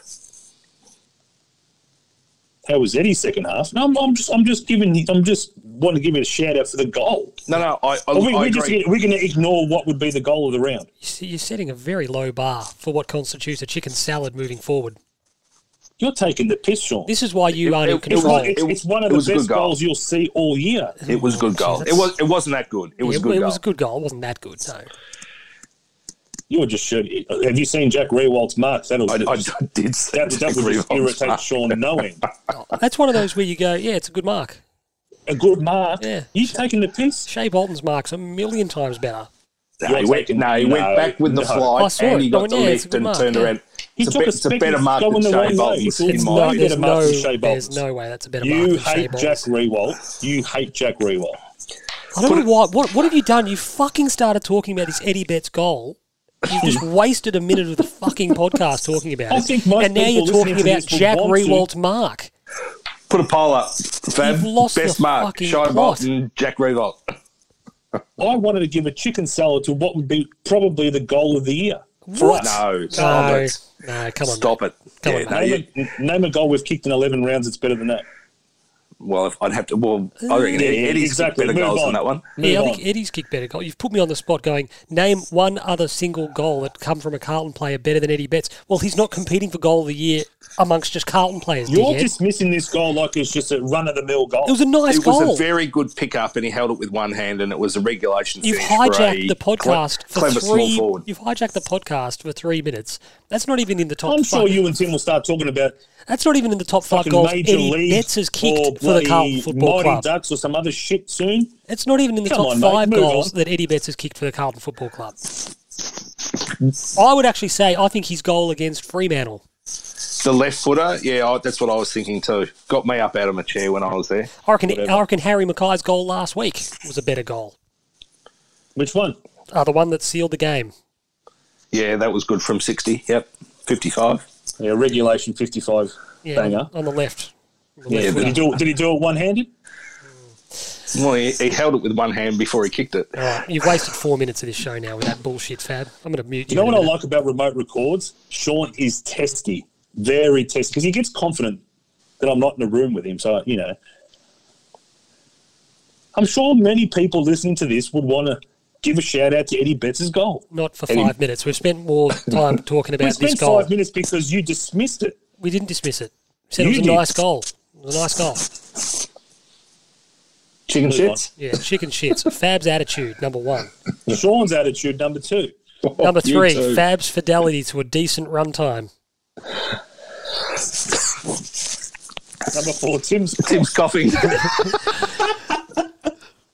How was Eddie's second half? No, I'm, I'm just I'm just giving I'm just want to give it a shout out for the goal.
No, no, I, I,
we,
I
we're, just,
agree.
we're going to ignore what would be the goal of the round.
You see, You're setting a very low bar for what constitutes a chicken salad moving forward.
You're taking the piss, Sean.
This is why you
It-
aren't in
it- it
it's,
control.
one, it's, it's one of the
was a good
best
goal.
goals you'll see all year.
It was a good goal. It was. It wasn't that good. It was
Yeah,
a good
it
goal.
was a good goal. It wasn't that good, no.
You were just shooting. Have you seen Jack Riewoldt's marks? That'll,
I, I did see
that, that would just irritate Sean knowing. *laughs*
Oh, that's one of those where you go, yeah, it's a good mark.
A good mark.
Yeah.
You're taking the piss.
Shai Bolton's mark's a million times better.
No, he
You're
went,
taking-
no, he went
no,
back with the
no.
flight and he
No,
got the
yeah,
lift and
mark,
turned
yeah.
around.
He
It's a,
took
bit,
a
it's a better mark
going
than
the wrong
Shai
way.
Bolton's,
It's
in
no
my
there's
opinion.
no, there's no way that's a better mark
You
than Shai
hate Jack
Bolton's.
Riewoldt. You hate Jack Riewoldt.
I don't know why. What, what have you done? You fucking started talking about this Eddie Betts goal. You've just *laughs* wasted a minute of the fucking podcast talking about
I
it.
think most
and now you're talking about Jack
want.
Riewoldt's mark.
Put a poll up. Fab,
You've lost
best
the
mark.
fucking
Shai
plot.
Bolton, Jack Riewoldt.
I wanted to give a chicken salad to what would be probably the goal of the year. For
What?
us.
No, stop
No,
it.
no, come on.
Stop it.
Come
yeah,
on,
no,
Name,
you,
a, name a goal we've kicked in 11 rounds It's better than that.
Well, if I'd have to. Well, I reckon
Yeah,
Eddie's
exactly.
better
Move
goals
on.
than that one.
Move
Yeah, I
on.
think Eddie's kicked better goal. You've put me on the spot going, name one other single goal that come from a Carlton player better than Eddie Betts. Well, he's not competing for goal of the year amongst just Carlton players,
You're
dickhead.
dismissing this goal like it's just a run of the mill goal.
It was a nice
It
goal.
was a very good pickup, and he held it with one hand, and it was a regulation.
You've
finish for a
hijacked the podcast
cle- clever
for
small
three.
forward.
You've hijacked the podcast for three minutes. That's not even in the top.
I'm
five.
sure you and Tim will start talking about
That's not even in the top five
fucking
goals
Major
Eddie
League
Betts has kicked for the Carlton Football
Mighty
Club.
Ducks or some other shit soon.
It's not even in the
Come
top
on,
five
move
goals
on.
that Eddie Betts has kicked for the Carlton Football Club. I would actually say I think his goal against Fremantle.
The left footer, yeah, I, that's what I was thinking too. Got me up out of my chair when I was there.
I reckon,
Whatever.
I reckon Harry McKay's goal last week was a better goal.
Which one?
Uh, the one that sealed the game.
Yeah, that was good from 60. Yep, 55.
Yeah, regulation 55
Yeah,
banger.
on the left. On the
Yeah,
left
did he
footer.
do? Did he do it one handed? Mm.
Well, he, he held it with one hand before he kicked it.
All right, you've wasted four minutes of this show now with that bullshit, Fab. I'm going to mute you.
You know what I like about remote records? Sean is testy, very testy, because he gets confident that I'm not in a room with him. So you know, I'm sure many people listening to this would want to give a shout out to Eddie Betts' goal.
Not for
Eddie-
five minutes. We've spent more *laughs* time talking
We
about
spent
this goal.
five minutes because you dismissed it.
We didn't dismiss it. We said it
You
was a
did.
nice goal. It was a nice goal.
Chicken
Move on.
shits?
Yeah, chicken shits. *laughs* Fab's attitude, number one.
Sean's attitude number two.
Oh,
number
three. Fab's fidelity to a decent runtime.
Number four, Tim's
Tim's coughing. *laughs*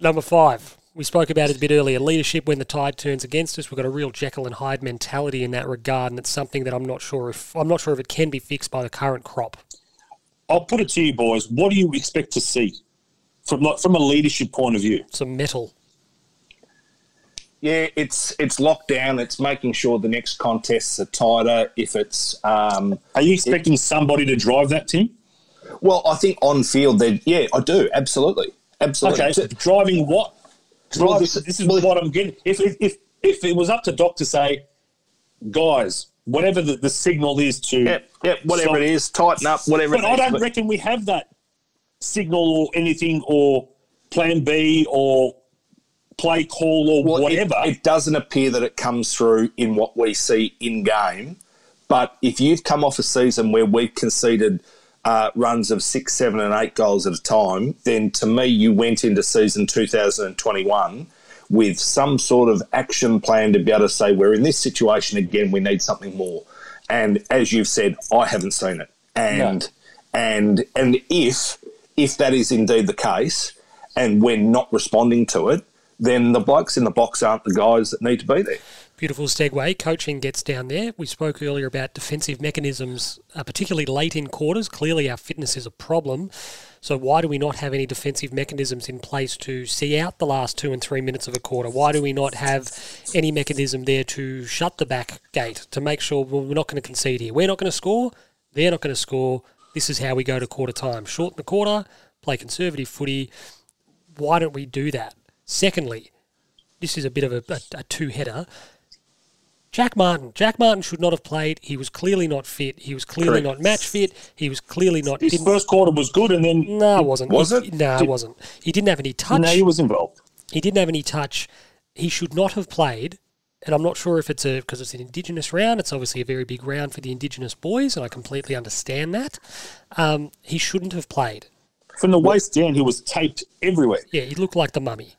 Number five, We spoke about it a bit earlier. Leadership when the tide turns against us. We've got a real Jekyll and Hyde mentality in that regard, and it's something that I'm not sure if I'm not sure if it can be fixed by the current crop.
I'll put it to you, boys. What do you expect to see from like, from a leadership point of view?
Some metal.
Yeah, it's it's locked down. It's making sure the next contests are tighter. If it's um,
Are you expecting somebody to drive that, team?
well, I think on field, they yeah, I do absolutely, absolutely.
Okay, so driving what?
Well, this-
this, is
well,
what I'm getting. If, if, if, if it was up to Doc to say, guys, whatever the, the signal is to.
Yep, yep, whatever
So-
it is, tighten up, whatever.
But
it
I don't
But-
reckon we have that signal or anything or plan B or play call or
Well, it-
whatever.
It, doesn't appear that it comes through in what we see in game. But if you've come off a season where we've conceded uh, runs of six, seven, and eight goals at a time, then to me, you went into season 2021 with some sort of action plan to be able to say, we're in this situation again, we need something more. And as you've said, I haven't seen it. And and and if if that is indeed the case, and we're not responding to it, then the blokes in the box aren't the guys that need to be there.
Beautiful segue. Coaching gets down there. We spoke earlier about defensive mechanisms, uh, particularly late in quarters. Clearly, our fitness is a problem. So, why do we not have any defensive mechanisms in place to see out the last two and three minutes of a quarter? Why do we not have any mechanism there to shut the back gate to make sure well, we're not going to concede here? We're not going to score. They're not going to score. This is how we go to quarter time. Shorten the quarter, play conservative footy. Why don't we do that? Secondly, this is a bit of a, a, a two header. Jack Martin. Jack Martin should not have played. He was clearly not fit. He was clearly
Correct.
not match fit. He was clearly not.
His first quarter was good, and then
no, it wasn't.
Was
He-
it?
No, it wasn't. He didn't have any touch.
no, he was involved.
He didn't have any touch. He should not have played. And I'm not sure if it's a because it's an Indigenous round. It's obviously a very big round for the Indigenous boys, and I completely understand that. Um, he shouldn't have played.
From the waist down, he was taped everywhere.
Yeah, he looked like the mummy.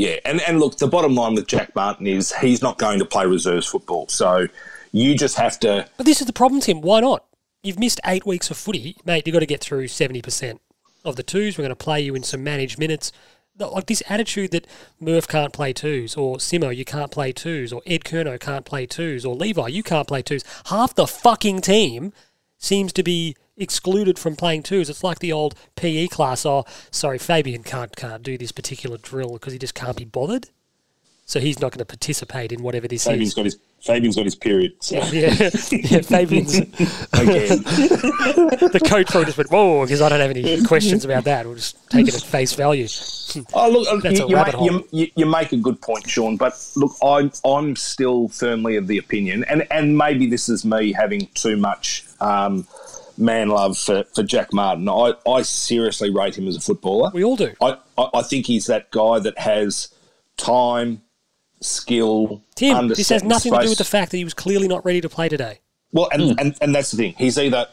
Yeah, and, and look, the bottom line with Jack Martin is he's not going to play reserves football. So you just have to.
But this is the problem, Tim. Why not? You've missed eight weeks of footy, mate. You've got to get through 70% of the twos. We're going to play you in some managed minutes. Like this attitude that Murph can't play twos, or Simo, you can't play twos, or Ed Curnow can't play twos, or Levi, you can't play twos. Half the fucking team seems to be excluded from playing twos. It's like the old PE class. Oh, sorry, Fabian can't can't do this particular drill because he just can't be bothered. So he's not going to participate in whatever this
Fabian's
is.
got his Fabian's got his period. So. *laughs*
Yeah, yeah, Fabian's *laughs* *laughs* the coach probably just went, whoa, because I don't have any questions about that. We'll just take it at face value.
oh, look,
That's
you,
a
you, make, you, you make a good point, Sean. But look, I'm, I'm still firmly of the opinion, and, and maybe this is me having too much um, man love for, for Jack Martin. I, I seriously rate him as a footballer.
We all do.
I, I, I think he's that guy that has time, skill.
Tim, this has
understanding
nothing to do with the fact that he was clearly not ready to play today.
Well, and, hmm. and, and that's the thing. He's either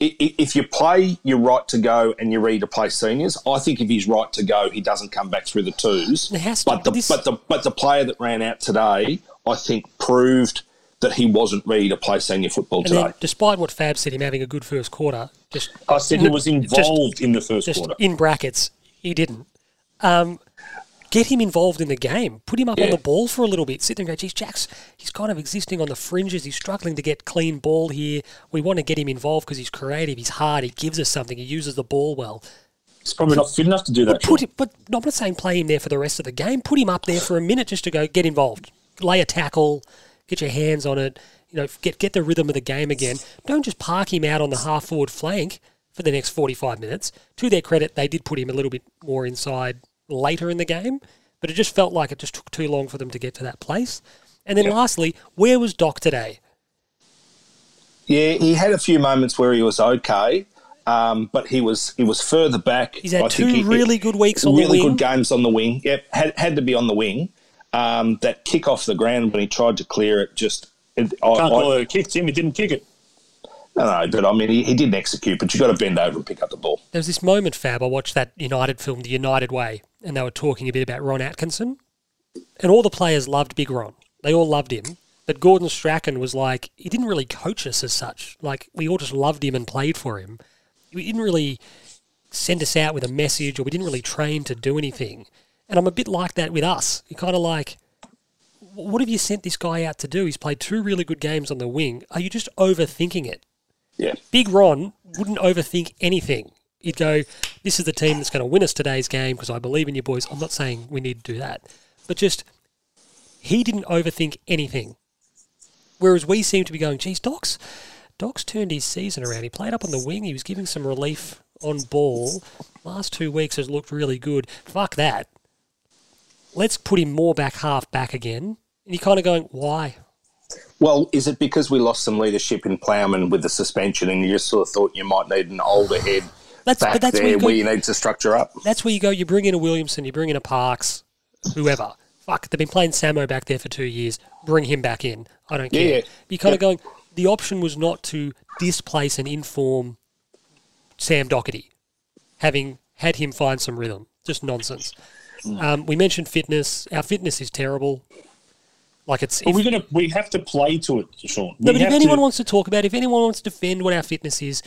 i- i- if you play, you're right to go, and you're ready to play seniors. I think if he's right to go, he doesn't come back through the twos.
It has to,
but the
this-
but the but the player that ran out today, I think, proved that he wasn't ready to play senior football
And
today.
then, despite what Fab said, him having a good first quarter, just
I said he was *laughs* involved in the first
just
quarter.
in brackets, he didn't. Um, get him involved in the game. Put him up on the ball for a little bit. Sit there and go, geez, Jack's, he's kind of existing on the fringes. He's struggling to get clean ball here. We want to get him involved because he's creative. He's hard. He gives us something. He uses the ball well.
He's probably not fit enough to do that.
Put it, but I'm not saying play him there for the rest of the game. Put him up there for a minute just to go get involved, lay a tackle, get your hands on it. You know, get get the rhythm of the game again. Don't just park him out on the half forward flank for the next 45 minutes. To their credit, they did put him a little bit more inside later in the game, but it just felt like it just took too long for them to get to that place. And then lastly, where was Doc today?
yeah, he had a few moments where he was okay, um, but he was he was further back.
He's had
I
two
he-
really good weeks on the
really
wing.
good games on the wing. Yep, had had to be on the wing. Um, that kick off the ground when he tried to clear it, just it, I,
Can't
I-
call it a kick, Tim. He didn't kick it.
No, no, but I mean, he, he didn't execute, but you've got to bend over and pick up the ball.
There was this moment, Fab. I watched that United film, The United Way, and they were talking a bit about Ron Atkinson. And all the players loved Big Ron. They all loved him. But Gordon Strachan was like, he didn't really coach us as such. Like, we all just loved him and played for him. He didn't really send us out with a message, or we didn't really train to do anything. And I'm a bit like that with us. You're kind of like, what have you sent this guy out to do? He's played two really good games on the wing. Are you just overthinking it?
Yeah.
Big Ron wouldn't overthink anything. He'd go, This is the team that's going to win us today's game because I believe in you boys. I'm not saying we need to do that. But just, he didn't overthink anything. Whereas we seem to be going, geez, Doc's, Doc's turned his season around. He played up on the wing. He was giving some relief on ball. Last two weeks has looked really good. Fuck that. Let's put him more back half back again. And you're kind of going, why?
Well, is it because we lost some leadership in Plowman with the suspension, and you just sort of thought you might need an older head
That's,
back
that's
there
where you, go,
where you need to structure up?
that's where you go. You bring in a Williamson, you bring in a Parks, whoever. Fuck, they've been playing Samo back there for two years. Bring him back in. I don't care.
Yeah, yeah.
You're kind of going, the option was not to displace and inform Sam Docherty, having had him find some rhythm. Just nonsense.
Mm.
Um, we mentioned fitness. Our fitness is terrible. Like it's. If-
we're gonna we have to play to it, Sean.
no,
We
but if anyone
to-
wants to talk about, it, if anyone wants to defend what our fitness is,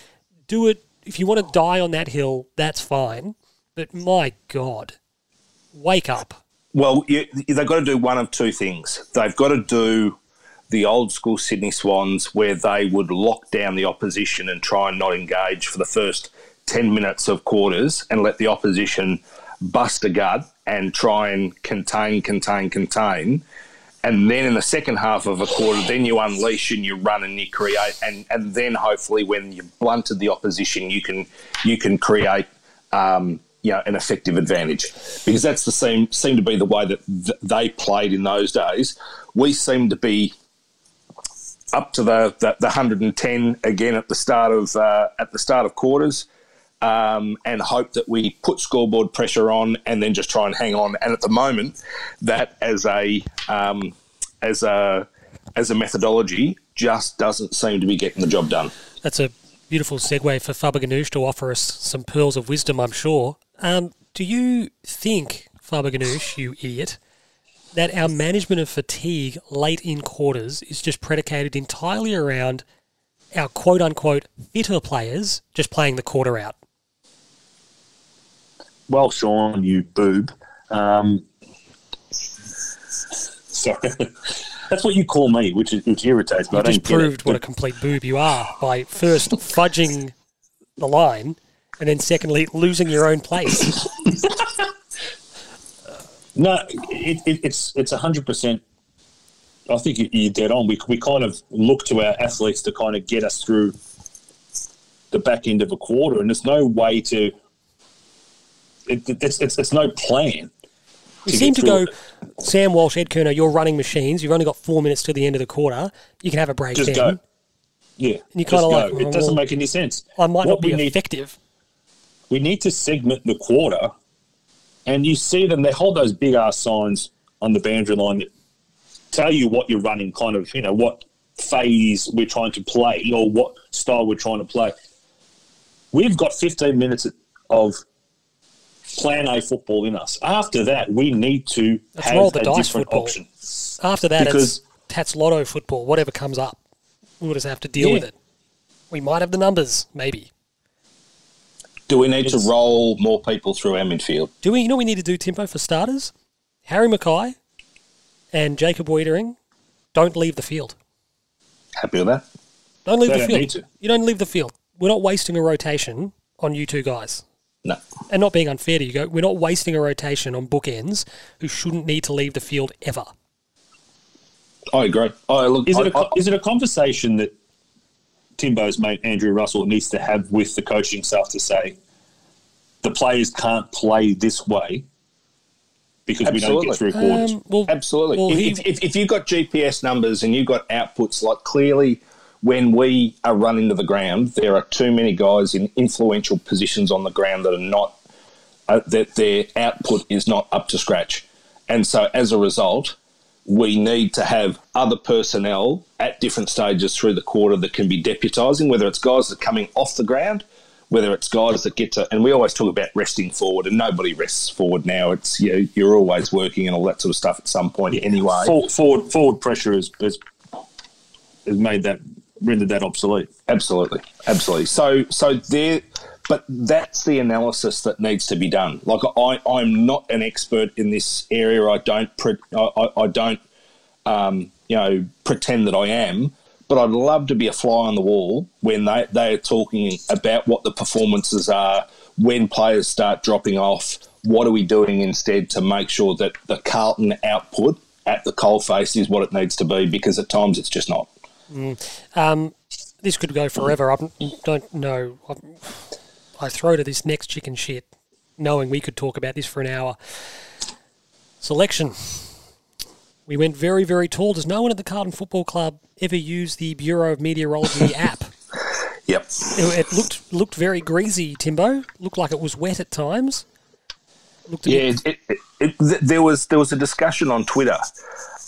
do it. If you want to die on that hill, that's fine. But my God, wake up.
Well, you, they've got to do one of two things. They've got to do the old school Sydney Swans where they would lock down the opposition and try and not engage for the first 10 minutes of quarters and let the opposition bust a gut and try and contain, contain, contain. And then in the second half of a quarter, then you unleash and you run and you create, and, and then hopefully when you've blunted the opposition, you can you can create um, you know, an effective advantage because that's the same seem to be the way that th- they played in those days. We seem to be up to the, the, the 110 again at the start of uh, at the start of quarters, um, and hope that we put scoreboard pressure on and then just try and hang on. And at the moment, that as a um, as a as a methodology just doesn't seem to be getting the job done.
That's a beautiful segue for Faber Ganoush to offer us some pearls of wisdom, I'm sure. Um, do you think, Faber Ganoush, you idiot, that our management of fatigue late in quarters is just predicated entirely around our quote unquote fitter players just playing the quarter out?
Well, Sean, you boob. Um, sorry, *laughs* that's what you call me, which is, which irritates me.
You
I
just proved what a complete boob you are by first fudging the line and then secondly losing your own place. *coughs*
No, it, it, it's it's hundred percent. I think you- you're dead on. We we kind of look to our athletes to kind of get us through the back end of a quarter, and there's no way to. It, it- it's, it's it's no plan.
We seem to go,
through
Sam Walsh, Ed Curnow, you're running machines. You've only got four minutes to the end of the quarter. You can have a break
Just
then.
go. Yeah,
And
you
kinda
go.
like,
it doesn't make any sense.
I might
What
not be
we need-
effective.
we need to segment the quarter, and you see them. They hold those big ass signs on the boundary line that tell you what you're running, kind of, you know, what phase we're trying to play or what style we're trying to play. We've got 15 minutes of plan A football in us. After that, we need to
Let's
have
roll the
a
dice
different
football.
option.
After that,
Because-
it's Tatts Lotto football, whatever comes up. We'll just have to deal
Yeah.
with it. We might have the numbers, maybe.
Do we need to roll more people through our midfield?
Do we? You know we need to do, tempo for starters? Harry McKay and Jacob Weitering don't leave the field.
Happy with that?
Don't leave
They
the
don't
field.
need to.
You don't leave the field. We're not wasting a rotation on you two guys.
No.
And not being unfair to you, go. We're not wasting a rotation on bookends who shouldn't need to leave the field ever.
I agree. I look.
Is
I,
it a,
I-
is it a conversation that Timbo's mate Andrew Russell needs to have with the coaching staff to say the players can't play this way because we don't get
Absolutely.
through quarters?
Um, well,
Absolutely.
Well,
if,
he-
if, if, if you've got GPS numbers and you've got outputs, like clearly when we are run into the ground, there are too many guys in influential positions on the ground that are not, uh, that their output is not up to scratch. And so as a result, we need to have other personnel at different stages through the quarter that can be deputising, whether it's guys that are coming off the ground, whether it's guys that get to, and we always talk about resting forward, and nobody rests forward now. It's you know, you're always working and all that sort of stuff at some point anyway.
For, forward forward pressure has, has has made that rendered that obsolete.
Absolutely, absolutely. So, so there, but that's the analysis that needs to be done. Like I, I'm not an expert in this area. I don't, pre- I, I don't, um, you know, pretend that I am. But I'd love to be a fly on the wall when they, they are talking about what the performances are, when players start dropping off. What are we doing instead to make sure that the Carlton output at the coalface is what it needs to be? Because at times it's just not.
Mm. Um, this could go forever. I don't know. I throw to this next chicken shit, knowing we could talk about this for an hour. Selection. We went very, very tall. Does no one at the Carlton Football Club ever use the Bureau of Meteorology *laughs* app?
Yep.
It, it, looked looked very greasy, Timbo. Looked like it was wet at times.
yeah, it, it, there was there was a discussion on Twitter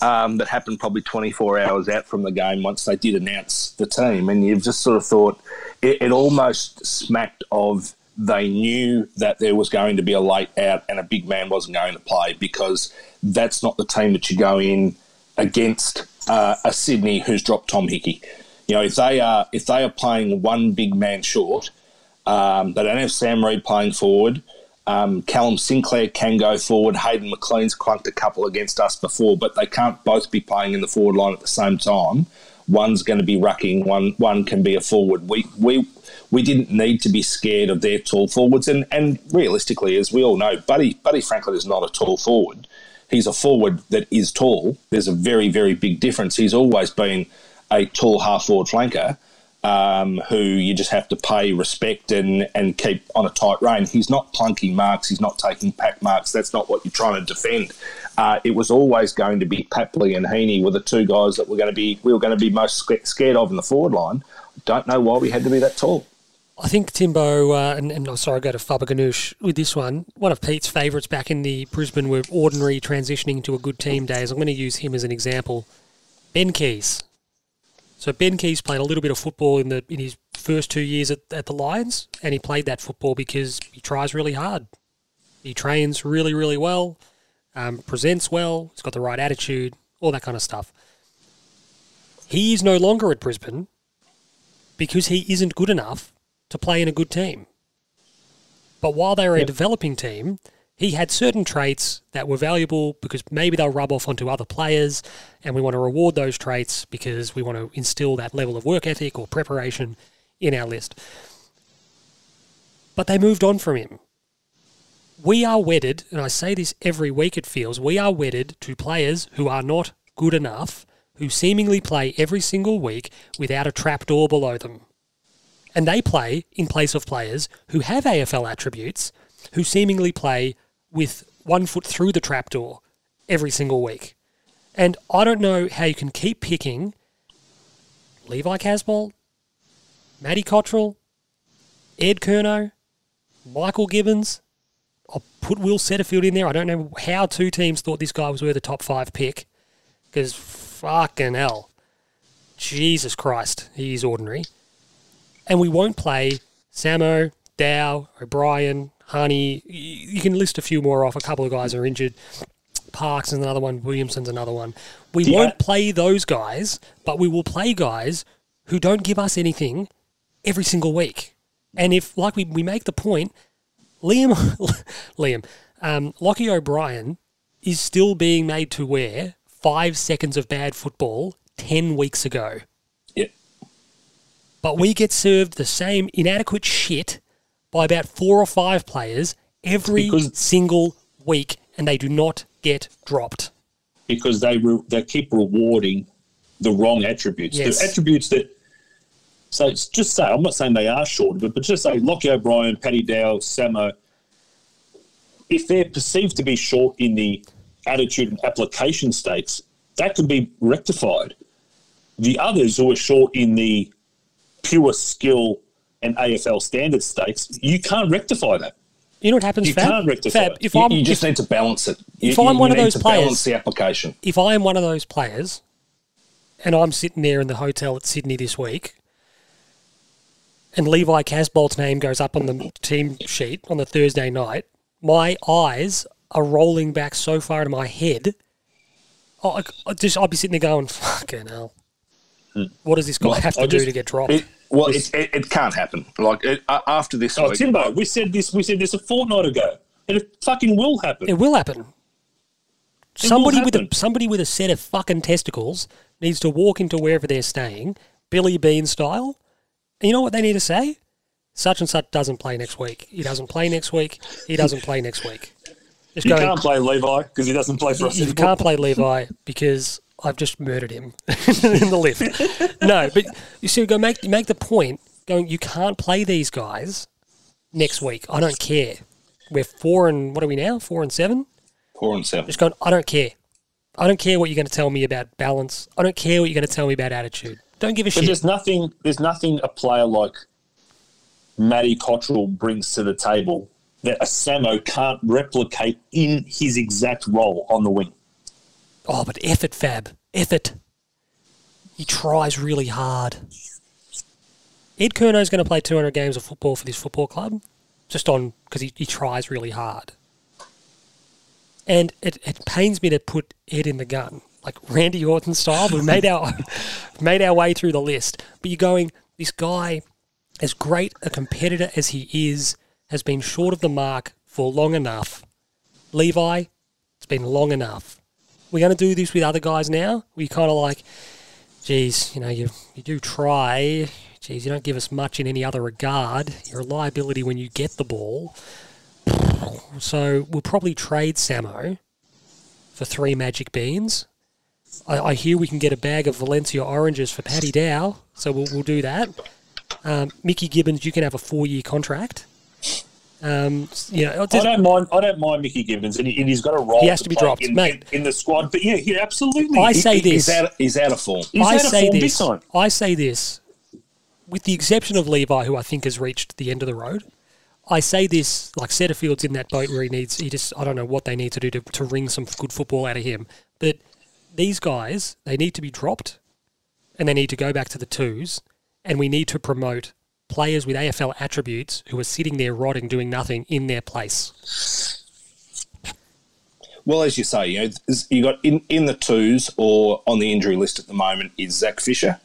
um, that happened probably 24 hours out from the game once they did announce the team, and you've just sort of thought it, it almost smacked of they knew that there was going to be a late out and a big man wasn't going to play because that's not the team that you go in against uh, a Sydney who's dropped Tom Hickey. You know, if they are if they are playing one big man short, um, they don't have Sam Reid playing forward. Um, Callum Sinclair can go forward. Hayden McLean's clunked a couple against us before, but they can't both be playing in the forward line at the same time. One's going to be rucking. One one can be a forward. We we we didn't need to be scared of their tall forwards. And and realistically, as we all know, Buddy Buddy Franklin is not a tall forward he's a forward that is tall. There's a very, very big difference. He's always been a tall half forward flanker um, who you just have to pay respect and, and keep on a tight rein. He's not plunking marks. He's not taking pack marks. That's not what you're trying to defend. Uh, it was always going to be Papley and Heaney were the two guys that were going to be we were going to be most scared of in the forward line. Don't know why we had to be that tall.
I think Timbo, uh, and, and I'm sorry, I go to Faber with this one. One of Pete's favourites back in the Brisbane were ordinary transitioning to a good team days. I'm going to use him as an example. Ben Keays. So Ben Keays played a little bit of football in the in his first two years at, at the Lions, and he played that football because he tries really hard. He trains really, really well, um, presents well, he's got the right attitude, all that kind of stuff. He is no longer at Brisbane because he isn't good enough to play in a good team. But while they were yep. a developing team, he had certain traits that were valuable because maybe they'll rub off onto other players, and we want to reward those traits because we want to instill that level of work ethic or preparation in our list. But they moved on from him. We are wedded, and I say this every week it feels, we are wedded to players who are not good enough, who seemingly play every single week without a trapdoor below them and they play in place of players who have AFL attributes who seemingly play with one foot through the trapdoor every single week. And I don't know how you can keep picking Levi Casboult, Matty Cottrell, Ed Curnow, Michael Gibbons. I'll put Will Setterfield in there. I don't know how two teams thought this guy was worth a top five pick because fucking hell. Jesus Christ, he is ordinary and we won't play Samo, Dow, O'Brien, Honey. You can list a few more off. A couple of guys are injured. Parks is another one. Williamson's another one. We yeah. won't play those guys, but we will play guys who don't give us anything every single week. And if, like we, we make the point, Liam, *laughs* Liam, um, Lochie O'Brien is still being made to wear five seconds of bad football 10 weeks ago Yep. but we get served the same inadequate shit by about four or five players every because, single week, and they do not get dropped
because they re- they keep rewarding the wrong attributes, yes. the attributes that. So just say I'm not saying they are short, but but just say Lochie O'Brien, Paddy Dow, Samo. If they're perceived to be short in the attitude and application states, that can be rectified. The others who are short in the pure skill and AFL standard stakes, you can't rectify that.
You know what happens,
you
Fab?
can't rectify
Fab,
if
you, I'm, you just if, need to balance it.
If
you,
I'm
you
one of those players,
balance the application.
If I am one of those players, and I'm sitting there in the hotel at Sydney this week, and Levi Casboult's name goes up on the team sheet on the Thursday night, my eyes are rolling back so far into my head. Oh, I, I just I'd be sitting there going, "Fucking hell." Hmm. What does this guy
Well,
have to
I
do to get dropped?
It, well, it, it, it can't happen. Like it, uh, after this
Oh,
week,
Timbo, we said this. We said this a fortnight ago, and it fucking will happen.
It will happen.
It
Somebody
will
with a somebody with a set of fucking testicles needs to walk into wherever they're staying, Billy Beane style. And you know what they need to say? Such and such doesn't play next week. He doesn't play next week. He doesn't play next week. Just
You
going.
can't play Levi because he doesn't play for us.
You
anymore.
can't play Levi because I've just murdered him *laughs* in the lift. No, but you see, go make make the point. Going, you can't play these guys next week. I don't care. We're four and what are we now? Four and seven.
four and seven.
Just going. I don't care. I don't care what you're going to tell me about balance. I don't care what you're going to tell me about attitude. Don't give a
But
shit.
there's nothing. There's nothing a player like Matty Cottrell brings to the table that a Samo can't replicate in his exact role on the wing.
Oh, but effort, Fab. Effort. He tries really hard. Ed Curnow's going to play 200 games of football for this football club, just on because he, he tries really hard. And it, it pains me to put Ed in the gun, like Randy Orton style. We made our *laughs* made our way through the list, but you're going. This guy, as great a competitor as he is, has been short of the mark for long enough. Levi, it's been long enough. We're going to do this with other guys now. We kind of like, geez, you know, you you do try. Geez, you don't give us much in any other regard. You're a liability when you get the ball. So we'll probably trade Samo for three magic beans. I, I hear we can get a bag of Valencia oranges for Paddy Dow, so we'll, we'll do that. Um, Mickey Gibbons, you can have a four-year contract. Um, you know,
I don't mind. I don't mind Mickey Gibbons, and, he, and he's got a role.
He has to be dropped,
in,
mate.
in, in the squad. But yeah, yeah, absolutely.
I say
he-
this.
He's out. He's out of form.
He's
I say
form big
this.
time.
I say this, with the exception of Levi, who I think has reached the end of the road. I say this like Setterfield's in that boat where he needs. He just I don't know what they need to do to, to wring some good football out of him. But these guys, they need to be dropped, and they need to go back to the twos, and we need to promote players with AFL attributes who are sitting there rotting, doing nothing in their place.
Well, as you say, you know, you got in, in the twos or on the injury list at the moment is Zac Fisher,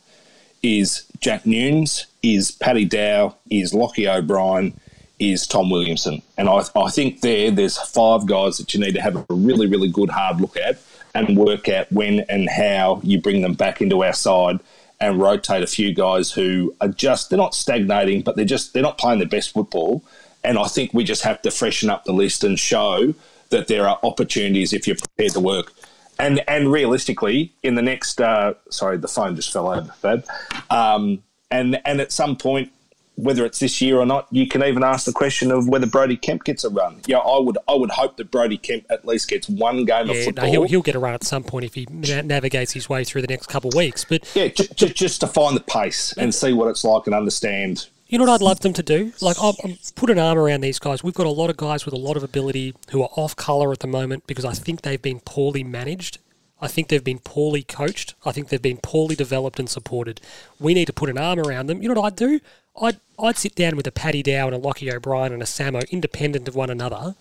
is Jack Newnes, is Paddy Dow, is Lochie O'Brien, is Tom Williamson. And I, I think there, there's five guys that you need to have a really, really good hard look at and work out when and how you bring them back into our side and rotate a few guys who are just, they're not stagnating, but they're just, they're not playing their best football. And I think we just have to freshen up the list and show that there are opportunities if you're prepared to work. And and realistically, in the next, uh, sorry, the phone just fell over, Fab. Um, and and at some point, whether it's this year or not, you can even ask the question of whether Brody Kemp gets a run. Yeah, I would I would hope that Brody Kemp at least gets one game of football.
no, he'll, he'll get a run at some point if he na- navigates his way through the next couple of weeks. But
yeah, j- j- just to find the pace and see what it's like and understand.
You know what I'd love them to do? Like, I'll, I'll put an arm around these guys. We've got a lot of guys with a lot of ability who are off colour at the moment because I think they've been poorly managed. I think they've been poorly coached. I think they've been poorly developed and supported. We need to put an arm around them. You know what I'd do? I'd, I'd sit down with a Paddy Dow and a Lochie O'Brien and a Samo, independent of one another,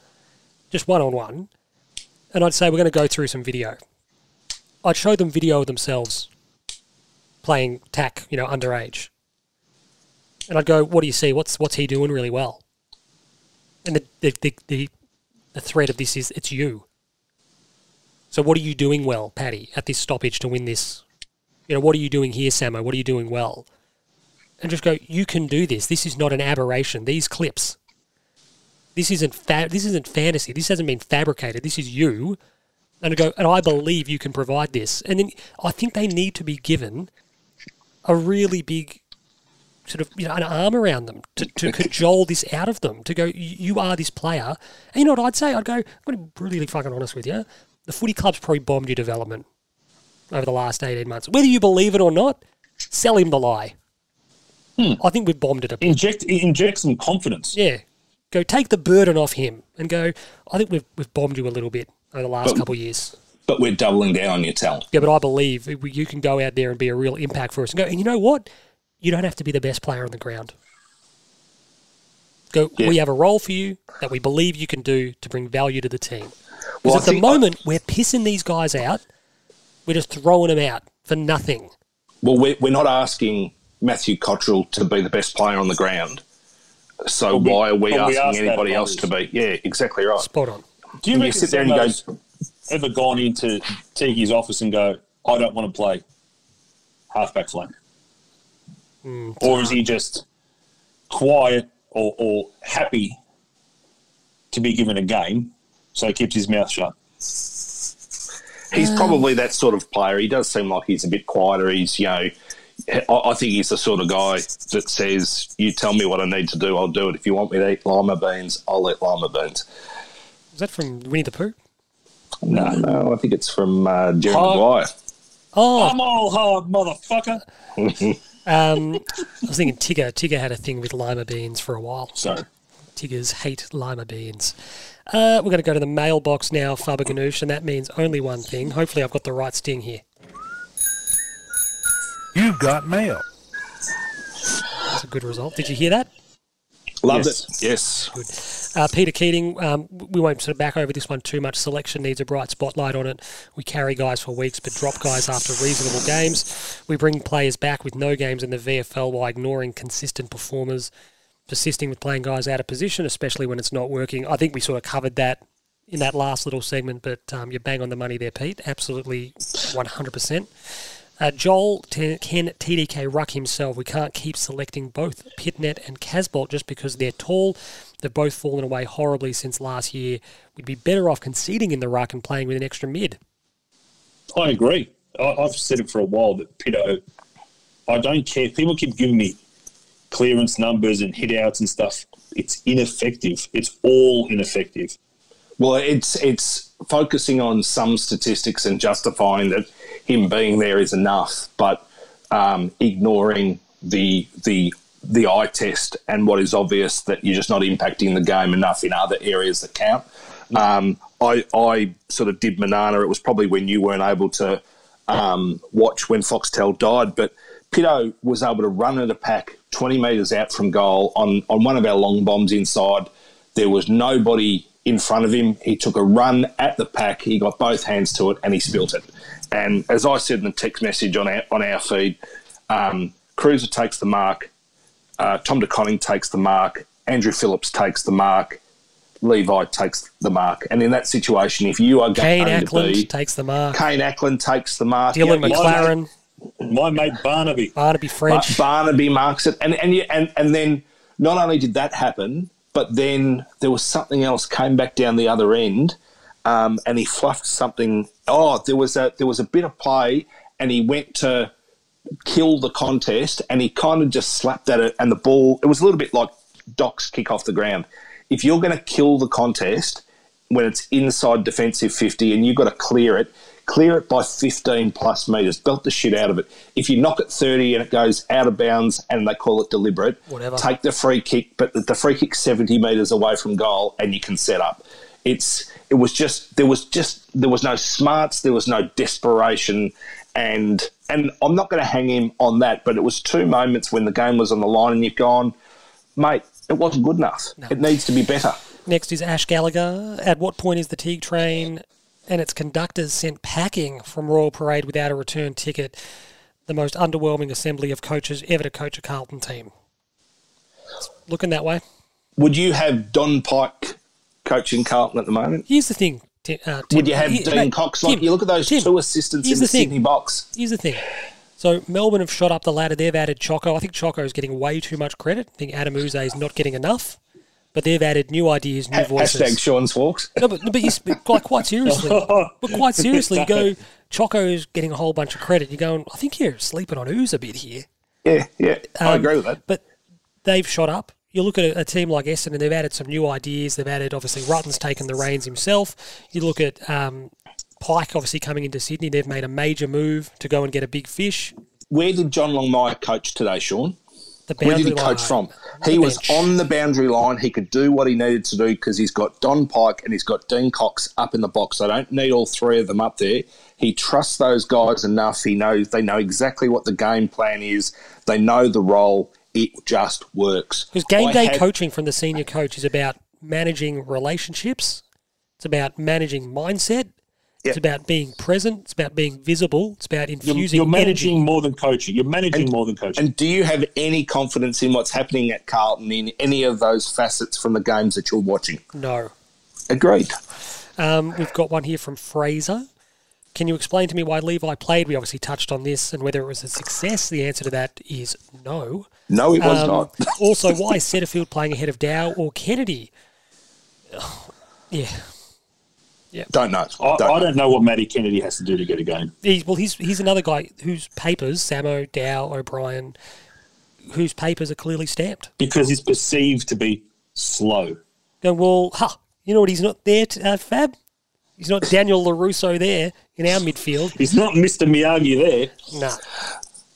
just one on one, and I'd say, we're going to go through some video. I'd show them video of themselves playing tack, you know, underage and I'd go, "What do you see? What's what's he doing really well?" And the the the, the, the thread of this is it's you. So what are you doing well, Paddy, at this stoppage to win this? You know, what are you doing here, Samo? What are you doing well? And just go, you can do this. This is not an aberration. These clips. This isn't fa- this isn't fantasy. This hasn't been fabricated. This is you. And I go, and I believe you can provide this. And then I think they need to be given a really big sort of you know an arm around them to, to cajole this out of them to go "You- are this player and you know what I'd say I'd go I'm going to be really fucking honest with you the footy club's probably bombed your development over the last 18 months whether you believe it or not sell him the lie Hmm. I think we've bombed it a bit
Inject inject some confidence.
yeah go take the burden off him and go I think we've, we've bombed you a little bit over the last
But-
couple of years
But we're doubling down on your talent.
yeah but I believe you can go out there and be a real impact for us and go and you know what you don't have to be the best player on the ground. Go.
Yeah.
We have a role for you that we believe you can do to bring value to the team. Because
Well,
at the
think I-
moment we're pissing these guys out. We're just throwing them out for nothing.
Well, we're, we're not asking Matthew Cottrell to be the best player on the ground. So
we-
why are we
well, we
asking
ask
anybody else to be? Yeah, exactly right.
Spot on.
Do you
And you sit there and you go-
ever gone into Tiki's office and go, I don't want to play halfback flank?
Mm,
or is he just quiet or, or happy to be given a game, so he keeps his mouth shut?
He's probably that sort of player. He does seem like he's a bit quieter. He's, you know, I, I think he's the sort of guy that says, "You tell me what I need to do, I'll do it. If you want me to eat lima beans, I'll eat lima beans."
Is that from Winnie the Pooh?
No, no, I think it's from uh, Jerry
Hard-
Maguire.
Oh,
I'm all hard, motherfucker. *laughs*
um, I was thinking Tigger. Tigger had a thing with lima beans for a while.
So,
Tiggers hate lima beans. Uh, we're going to go to the mailbox now, Faber Ganoush, and that means only one thing. Hopefully, I've got the right sting here.
You've got mail.
That's a good result. Did you hear that?
Loved
Yes.
it. Yes.
Uh, Peter Keating, um, we won't sort of back over this one too much. Selection needs a bright spotlight on it. We carry guys for weeks but drop guys after reasonable games. We bring players back with no games in the VFL while ignoring consistent performers, persisting with playing guys out of position, especially when it's not working. I think we sort of covered that in that last little segment, but um, you're bang on the money there, Pete. Absolutely 100%. Uh, Joel T- Ken TDK Ruck himself. We can't keep selecting both Pittonet and Casboult just because they're tall. They've both fallen away horribly since last year. We'd be better off conceding in the ruck and playing with an extra mid.
I agree. I, I've said it for a while that Pito, I don't care. People keep giving me clearance numbers and hit outs and stuff. It's ineffective. It's all ineffective.
Well, it's it's focusing on some statistics and justifying that him being there is enough, but um, ignoring the the the eye test and what is obvious that you're just not impacting the game enough in other areas that count. Um, I I sort of did Manana. It was probably when you weren't able to um, watch when Foxtel died, but Pito was able to run at a pack 20 metres out from goal on, on one of our long bombs inside. There was nobody in front of him. He took a run at the pack. He got both hands to it and he spilt it. And as I said in the text message on our, on our feed, um, Cruiser takes the mark. Uh, Tom De Koning takes the mark. Andrew Phillips takes the mark. Levi takes the mark. And in that situation, if you are
Kane
going to
Ackland
be
takes the mark.
Kane Ackland takes the mark.
Dylan
Yeah,
McLaren,
My mate Barnaby.
Barnaby
Bar-
French.
Barnaby marks it, and and, you, and and then not only did that happen, but then there was something else came back down the other end, um, and he fluffed something. Oh, there was a there was a bit of play, and he went to kill the contest, and he kind of just slapped at it, and the ball. It was a little bit like Doc's kick off the ground. If you're going to kill the contest when it's inside defensive 50 and you've got to clear it, clear it by 15 plus metres, belt the shit out of it. If you knock it 30 and it goes out of bounds and they call it deliberate,
Whatever.
take the free kick, but the free kick 70 metres away from goal and you can set up. It's it was just there was just there was no smarts, there was no desperation, and and I'm not going to hang him on that, but it was two moments when the game was on the line and you've gone, mate, it wasn't good enough. It needs to be better.
Next is Ash Gallagher. At what point is the Teague train and its conductors sent packing from Royal Parade without a return ticket? The most underwhelming assembly of coaches ever to coach a Carlton team. It's looking that way.
Would you have Don Pyke coaching Carlton at the moment?
Here's the thing. Ti- Uh, Tim.
Would you have
Here-
Dean
mate,
Cox? Like
Tim,
you look at those
Tim,
two assistants
here's
in the,
the thing.
Sydney box.
Here's the thing. So Melbourne have shot up the ladder. They've added Choco. I think Choco is getting way too much credit. I think Adam Yze is not getting enough. But they've added new ideas, new voices.
Hashtag Sean's walks.
No, but, but you sp- quite, quite seriously, *laughs* but quite seriously, you go. Choco's getting a whole bunch of credit. You're going. I think you're sleeping on Yze a bit here.
Yeah, yeah, I
Um,
agree with that.
But they've shot up. You look at a, team like Essendon, and they've added some new ideas. They've added obviously Rutten's taken the reins himself. You look at um, Pyke, obviously coming into Sydney. They've made a major move to go and get a big fish.
Where did John Longmire coach today, Sean?
The
Where did he coach
line.
from? He was on the boundary line. He could do what he needed to do because he's got Don Pyke and he's got Dean Cox up in the box. I don't need all three of them up there. He trusts those guys enough. He knows they know exactly what the game plan is. They know the role. It just works.
Because game
I
day
had-
coaching from the senior coach is about managing relationships. It's about managing mindset. It's about being present. It's about being visible. It's about
You're,
infusing
you're managing
energy.
more than coaching. You're managing more than coaching.
And do you have any confidence in what's happening at Carlton in any of those facets from the games that you're watching?
No.
Agreed.
Um, we've got one here from Fraser. Can you explain to me why Levi played? We obviously touched on this and whether it was a success. The answer to that is no.
No, it was
Um,
not. *laughs*
also, why is Setterfield playing ahead of Dow or Kennedy? *sighs* Yeah. Yeah.
Don't know.
I,
Don't
I
know.
don't know what Matty Kennedy has to do to get a game.
He's, well, he's, he's another guy whose papers, Samo, Dow, O'Brien, whose papers are clearly stamped.
because he's perceived to be slow.
Going, well, ha, you know what? He's not there, to, uh, Fab. He's not Daniel LaRusso there in our midfield.
He's not Mr. Miyagi there.
Nah.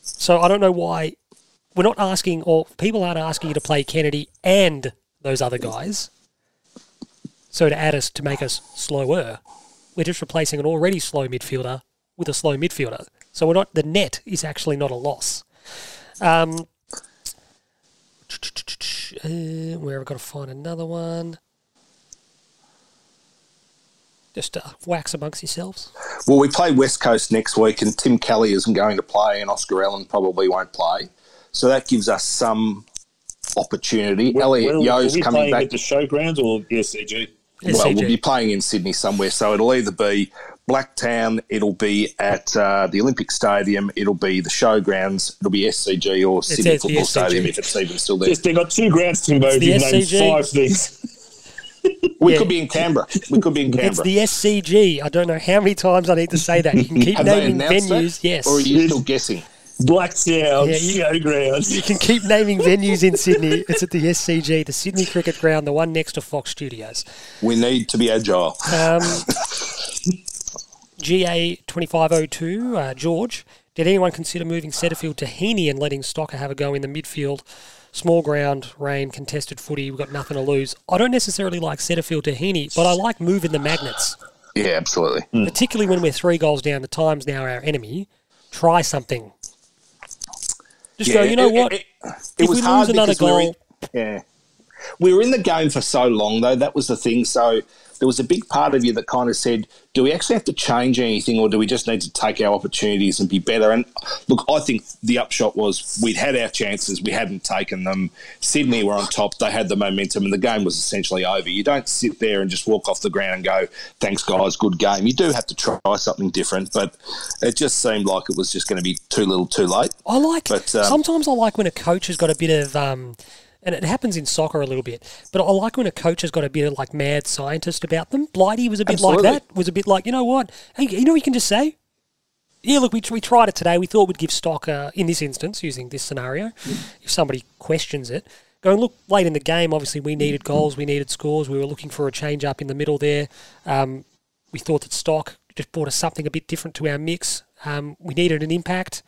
So I don't know why we're not asking, or people aren't asking you to play Kennedy and those other guys. So to add us to make us slower, we're just replacing an already slow midfielder with a slow midfielder. So we're not. The net is actually not a loss. Um, *tsk* uh, where have I got to find another one? Just uh, wax amongst yourselves.
Well, we play West Coast next week, and Tim Kelly isn't going to play, and Oscar Allen probably won't play. So that gives us some opportunity. Elliot
Will-
Yo's
we
coming back.
at the showgrounds or the SCG?
Well, we'll be playing in Sydney somewhere, so it'll either be Blacktown, it'll be at uh, the Olympic Stadium, it'll be the showgrounds, it'll be SCG or Sydney
it's
Football
SCG.
Stadium if it's even still there.
Yes, they got two grounds, Timbo.
the
You've named
SCG.
five things. *laughs* *laughs*
We
Yeah.
could be in Canberra. We could be in Canberra.
It's the SCG. I don't know how many times I need to say that. You can *laughs* keep naming venues.
that?
Yes.
Or are you still guessing?
Blacktown,
Yeah, you-
showgrounds.
You can keep naming venues in Sydney. It's at the SCG, the Sydney Cricket Ground, the one next to Fox Studios.
We need to be agile.
Um, *laughs* GA twenty five oh two, uh, George. Did anyone consider moving Setterfield to Heaney and letting Stocker have a go in the midfield? Small ground, rain, contested footy. We've got nothing to lose. I don't necessarily like Setterfield to Heaney, but I like moving the magnets,
Yeah, absolutely. Hmm.
particularly when we're three goals down. The time's now our enemy. Try something. Just go. You know
it-
what?
It, it
If
was
we
hard
lose another
because we were in-
goal-
yeah, we were in the game for so long, though. That was the thing. So there was a big part of you that kind of said, "Do we actually have to change anything, or do we just need to take our opportunities and be better?" And look, I think the upshot was we'd had our chances, we hadn't taken them. Sydney were on top; they had the momentum, and the game was essentially over. You don't sit there and just walk off the ground and go, "Thanks, guys, good game." You do have to try something different, but it just seemed like it was just going to be too little, too late.
I like
But, um,
sometimes I like when a coach has got a bit of um, and it happens in soccer a little bit. But I like when a coach has got a bit of like mad scientist about them. Blighty was a bit
Absolutely.
like that. Was a bit like you know what? Hey, you know what you can just say. Yeah, look, we, we tried it today. We thought we'd give stock, uh, in this instance, using this scenario, if somebody questions it, going, look, late in the game, obviously we needed goals, we needed scores, we were looking for a change up in the middle there. Um, we thought that stock just brought us something a bit different to our mix. Um, we needed an impact.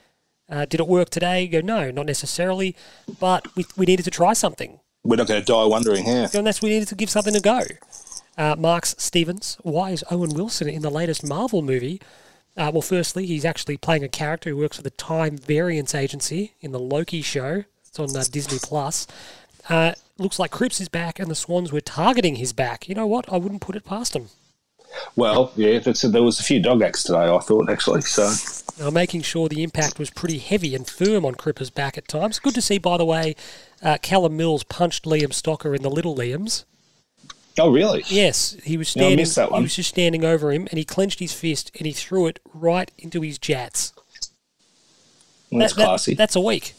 Uh, did it work today? You go, no, not necessarily, but we, we needed to try something.
We're not going to die wondering how.
And that's we needed to give something a go. Uh, Marks Stevens, why is Owen Wilson in the latest Marvel movie? Uh, well, firstly, he's actually playing a character who works for the Time Variance Agency in the Loki show. It's on uh, Disney Plus. Uh, looks like Cripps is back, and the Swans were targeting his back. You know what? I wouldn't put it past him.
Well, yeah, that's, there was a few dog acts today, I thought, actually. So,
Now, making sure the impact was pretty heavy and firm on Cripper's back at times. Good to see, by the way, uh, Callum Mills punched Liam Stocker in the Little Liams.
oh, really?
Yes, he was
Yeah, I
standing.
missed that one.
He was just standing over him, and he clenched his fist and he threw it right into his jats.
Well, that's
That- that-
classy.
that's a week.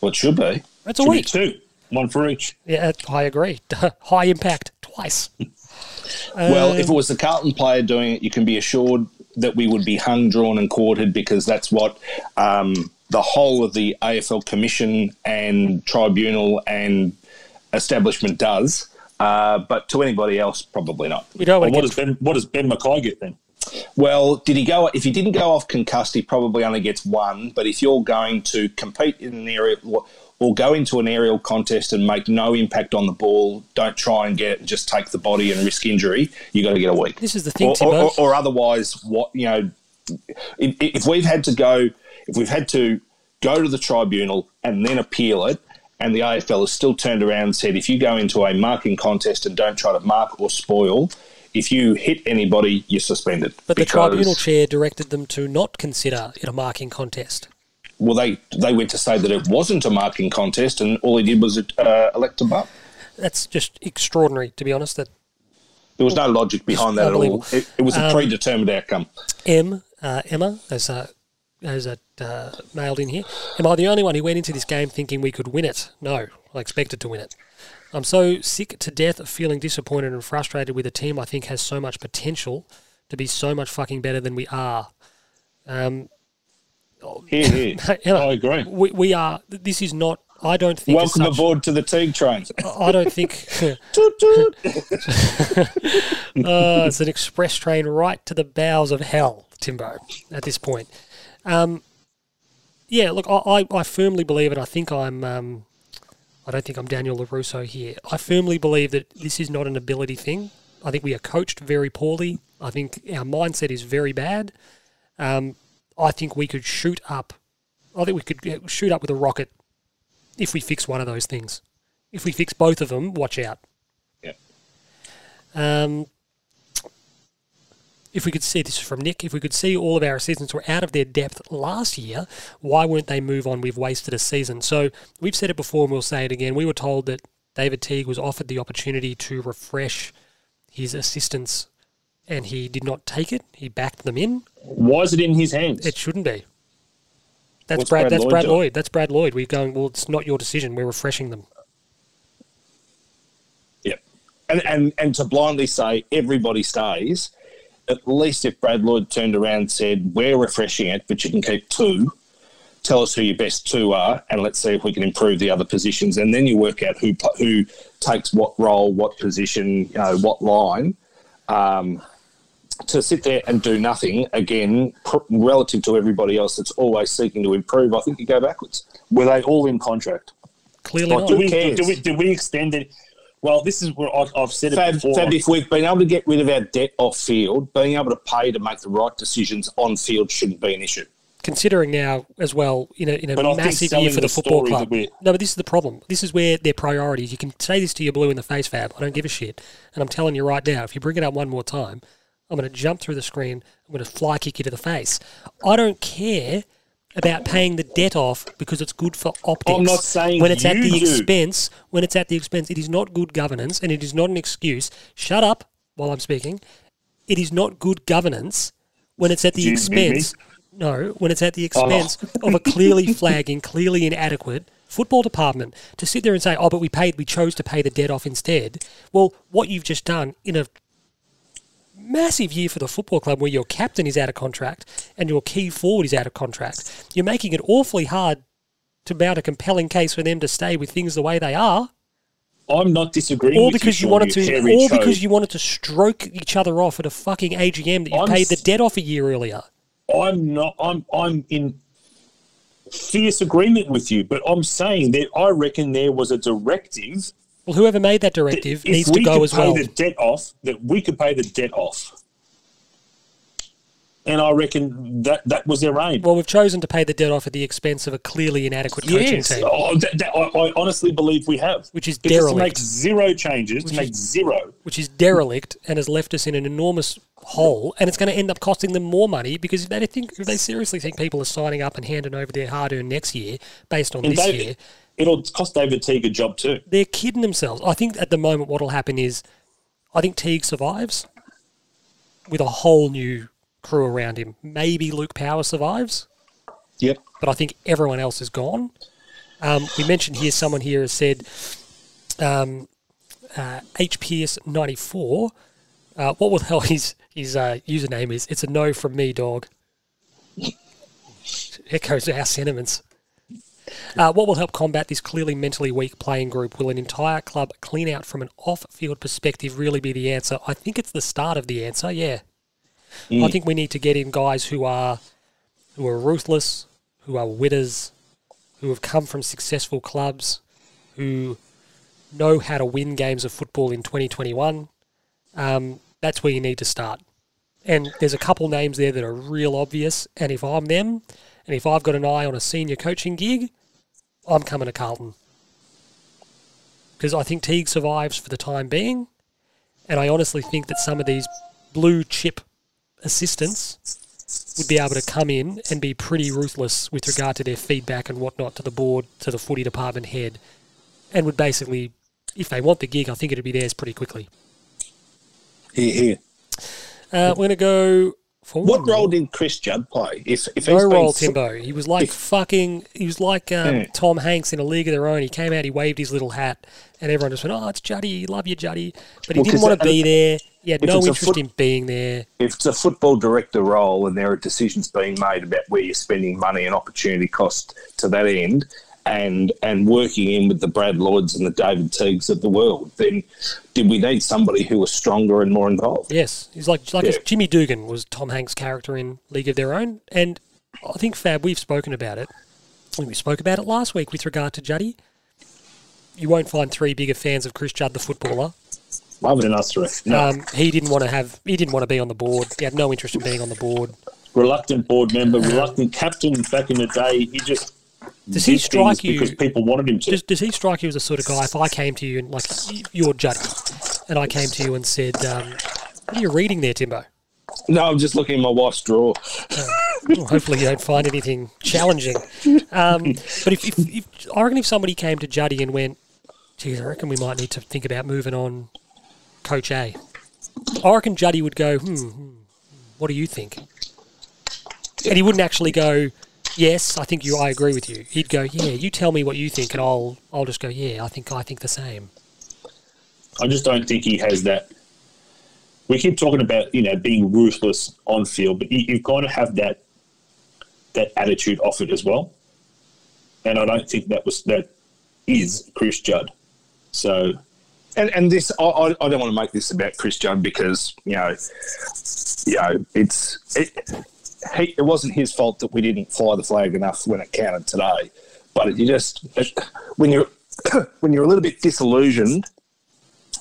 well, it should be.
That's a
Should
week.
two, one for each.
Yeah, I agree. *laughs* High impact twice.
well,
Um,
if it was the Carlton player doing it, you can be assured that we would be hung, drawn, and quartered because that's what um, the whole of the AFL Commission and tribunal and establishment does. Uh, but to anybody else, probably not.
we don't
Well, what does. Ben? What does Ben McKay get then?
Well, did he go? If he didn't go off concussed, he probably only gets one. But if you're going to compete in an area or go into an aerial contest and make no impact on the ball, don't try and get just take the body and risk injury. You got to get a week.
This is the thing,
or, or, or otherwise, what you know, if, if we've had to go, if we've had to go to the tribunal and then appeal it, and the AFL has still turned around and said, if you go into a marking contest and don't try to mark or spoil, if you hit anybody, you're suspended.
But the tribunal chair directed them to not consider it a marking contest.
Well, they they went to say that it wasn't a marking contest, and all he did was uh, elect a butt.
That's just extraordinary, to be honest. That
There was no logic behind that at all. It, it was a
Um,
predetermined outcome.
M, uh, Emma, as uh, as uh, uh, mailed in here. Am I the only one who went into this game thinking we could win it? No, I expected to win it. I'm so sick to death of feeling disappointed and frustrated with a team I think has so much potential to be so much fucking better than we are. Um,
Here, here.
Emma,
I agree.
We, we are. This is not. I don't think.
Welcome
such-
aboard to the Teague train. *laughs*
I don't think. *laughs* *laughs*
Toot, toot.
Uh, it's an express train right to the bowels of hell, Timbo, at this point. Um, yeah, look, I, I, I firmly believe it. I think I'm. Um, I don't think I'm Daniel LaRusso here. I firmly believe that this is not an ability thing. I think we are coached very poorly. I think our mindset is very bad. Um, I think we could shoot up. I think we could shoot up with a rocket if we fix one of those things. If we fix both of them, watch out.
Yeah.
Um, if we could see this is from Nick, if we could see all of our assistants were out of their depth last year, why won't they move on? We've wasted a season. So we've said it before and we'll say it again. We were told that David Teague was offered the opportunity to refresh his assistants and he did not take it. He backed them in.
Why is it in his hands?
It shouldn't be. That's
What's
Brad,
Brad
that's
Lloyd
Brad
doing?
Lloyd. That's Brad Lloyd. We're going, well, it's not your decision. We're refreshing them.
yeah.
and, and and to blindly say everybody stays, at least if Brad Lloyd turned around and said, We're refreshing it, but you can keep two, tell us who your best two are, and let's see if we can improve the other positions. And then you work out who who takes what role, what position, you know, what line. Um, to sit there and do nothing again, pr- relative to everybody else that's always seeking to improve, I think you go backwards.
Were they all in contract?
Clearly
Like,
not.
Do we, do, do we, do we extend it? Well, this is where I, I've said it
Fab,
before.
Fab, if we've been able to get rid of our debt off field, being able to pay to make the right decisions on field shouldn't be an issue.
considering now as well in a, in a
But I think
massive year for the
the
football club. No, but this is the problem. This is where their priorities. You can say this to your blue in the face, Fab. I don't give a shit. And I'm telling you right now, if you bring it up one more time, I'm going to jump through the screen. I'm going to fly kick you to the face. I don't care about paying the debt off because it's good for optics.
I'm not saying
when it's at the
do.
expense. When it's at the expense, it is not good governance, and it is not an excuse. Shut up while I'm speaking. It is not good governance when it's at the
you
expense. No, when it's at the oh. expense of a clearly *laughs* flagging, clearly inadequate football department to sit there and say, "Oh, but we paid, we chose to pay the debt off instead." Well, what you've just done in a massive year for the football club, where your captain is out of contract and your key forward is out of contract, you're making it awfully hard to mount a compelling case for them to stay with things the way they are,
I'm not disagreeing.
all
with
because you
Sean,
wanted to, all because you wanted to stroke each other off at a fucking AGM that you
I'm
paid the debt off a year earlier.
I'm not. I'm. I'm in fierce agreement with you, but I'm saying that I reckon there was a directive.
Well, whoever made that
that
directive
if
needs to go
could
as
pay
well.
the debt off, that we could pay the debt off. And I reckon that that was their aim.
Well, we've chosen to pay the debt off at the expense of a clearly inadequate coaching
yes,
team,
oh, that, that, I, I honestly believe we have.
which is
Because to
derelict,
make zero changes,
Which
to make
is-
zero.
which is derelict, and has left us in an enormous hole. And it's going to end up costing them more money because if they think, if they seriously think people are signing up and handing over their hard-earned next year based on
And
this
David-
year,
it'll cost David Teague a job too.
they're kidding themselves. I think at the moment what will happen is, I think Teague survives with a whole new crew around him. Maybe Luke Power survives.
Yep.
but I think everyone else is gone. Um, we mentioned here, someone here has said um, uh, HPS94. Uh, what will hell *laughs* his, his uh, username is? It's a no from me, dog. Echoes our sentiments. Uh, what will help combat this clearly mentally weak playing group? Will an entire club clean out from an off field perspective really be the answer? I think it's the start of the answer, yeah. I think we need to get in guys who are who are ruthless, who are winners, who have come from successful clubs, who know how to win games of football in 2021. Um, that's where you need to start. And there's a couple names there that are real obvious. And if I'm them, and if I've got an eye on a senior coaching gig, I'm coming to Carlton. Because I think Teague survives for the time being. And I honestly think that some of these blue chip assistants would be able to come in and be pretty ruthless with regard to their feedback and whatnot to the board, to the footy department head, and would basically, if they want the gig, I think it'd be theirs pretty quickly.
Here, here.
Uh, we're going to go for
What role did Chris Judd play? If if
No
he's been
role, Timbo. He was like
if-
fucking. He was like um,
Yeah.
Tom Hanks in a league of their own. He came out, he waved his little hat, and everyone just went, "Oh, it's Juddy. Love you, Juddy." But he
Well,
didn't want to be there. He had no interest
foot-
in being there.
if it's a football director role and there are decisions being made about where you're spending money and opportunity cost to that end, and and working in with the Brad Lloyds and the David Teagues of the world, then did we need somebody who was stronger and more involved?
Yes, he's like like
Yeah.
Jimmy Dugan was Tom Hanks' character in League of Their Own, and I think Fab, we've spoken about it. We spoke about it last week with regard to Juddy. You won't find three bigger fans of Chris Judd, the footballer.
Other than us three. No.
Um, he didn't want to have. He didn't want to be on the board. He had no interest in being on the board.
reluctant board member, reluctant captain back in the day. He just
Does he strike you-
because people wanted him to.
Does, does he strike you as a sort of guy? If I came to you and like y- you're Juddy, and I came to you and said, um, "What are you reading there, Timbo?"
No, I'm just looking at my wife's drawer.
Well, hopefully, you don't find anything challenging. Um, but if, if, if I reckon if somebody came to Juddy and went, "Geez, I reckon we might need to think about moving on, Coach A," I reckon Juddy would go, "Hmm, hmm what do you think?" And he wouldn't actually go, "Yes, I think you. I agree with you." He'd go, "Yeah, you tell me what you think, and I'll I'll just go, yeah, I think I think the same."
I just don't think he has that. We keep talking about you know being ruthless on field, but you, you've got to have that that attitude off it as well. And I don't think that was that is Chris Judd. So
And and this, I, I, I don't want to make this about Chris Judd because you know, you know, it's it, he, it wasn't his fault that we didn't fly the flag enough when it counted today. But you just when you're *coughs* when you're a little bit disillusioned,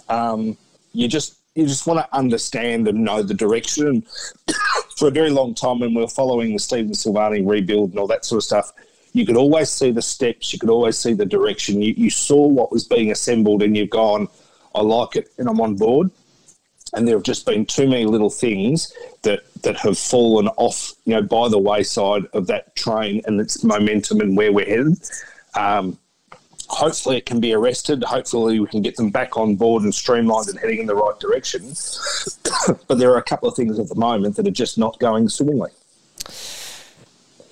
um, you just you just want to understand and know the direction. *coughs* For a very long time, when we were following the Stephen Silvagni rebuild and all that sort of stuff, you could always see the steps, you could always see the direction. You, you saw what was being assembled, and you've gone, I like it, and I'm on board. And there have just been too many little things that that have fallen off, you know, by the wayside of that train and its momentum and where we're headed. Um, hopefully, it can be arrested. Hopefully, we can get them back on board and streamlined and heading in the right direction. *coughs* but there are a couple of things at the moment that are just not going swimmingly.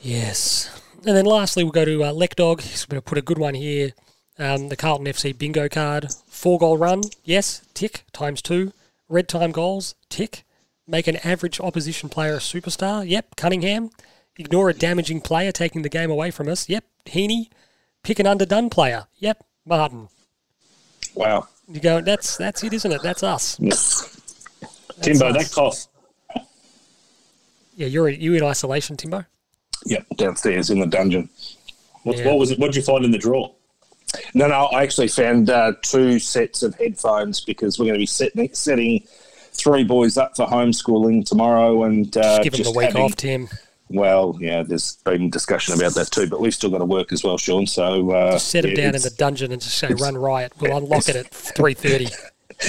Yes. And then lastly, we'll go to uh, Leckdog. He's going to put a good one here. Um, the Carlton FC bingo card. Four goal run. Yes. Tick. Times two. Red time goals. Tick. Make an average opposition player a superstar. Yep. Cunningham. Ignore a damaging player taking the game away from us. Yep. Heaney. Pick an underdone player. Yep. Martin.
Wow.
You go, that's that's it, isn't it? That's us.
Timbo,
us.
that cough.
Yeah, you're you in isolation, Timbo.
Yep, downstairs in the dungeon.
What,
Yeah.
what was it? What did you find in the drawer?
No, no, I actually found uh, two sets of headphones because we're going to be setting, setting three boys up for homeschooling tomorrow and uh,
Give him the week
having-
off, Tim.
Well, yeah, there's been discussion about that too, but we've still got to work as well, Sean. So uh,
Set him
yeah,
down in the dungeon and just say run riot. We'll *laughs* unlock it at three thirty.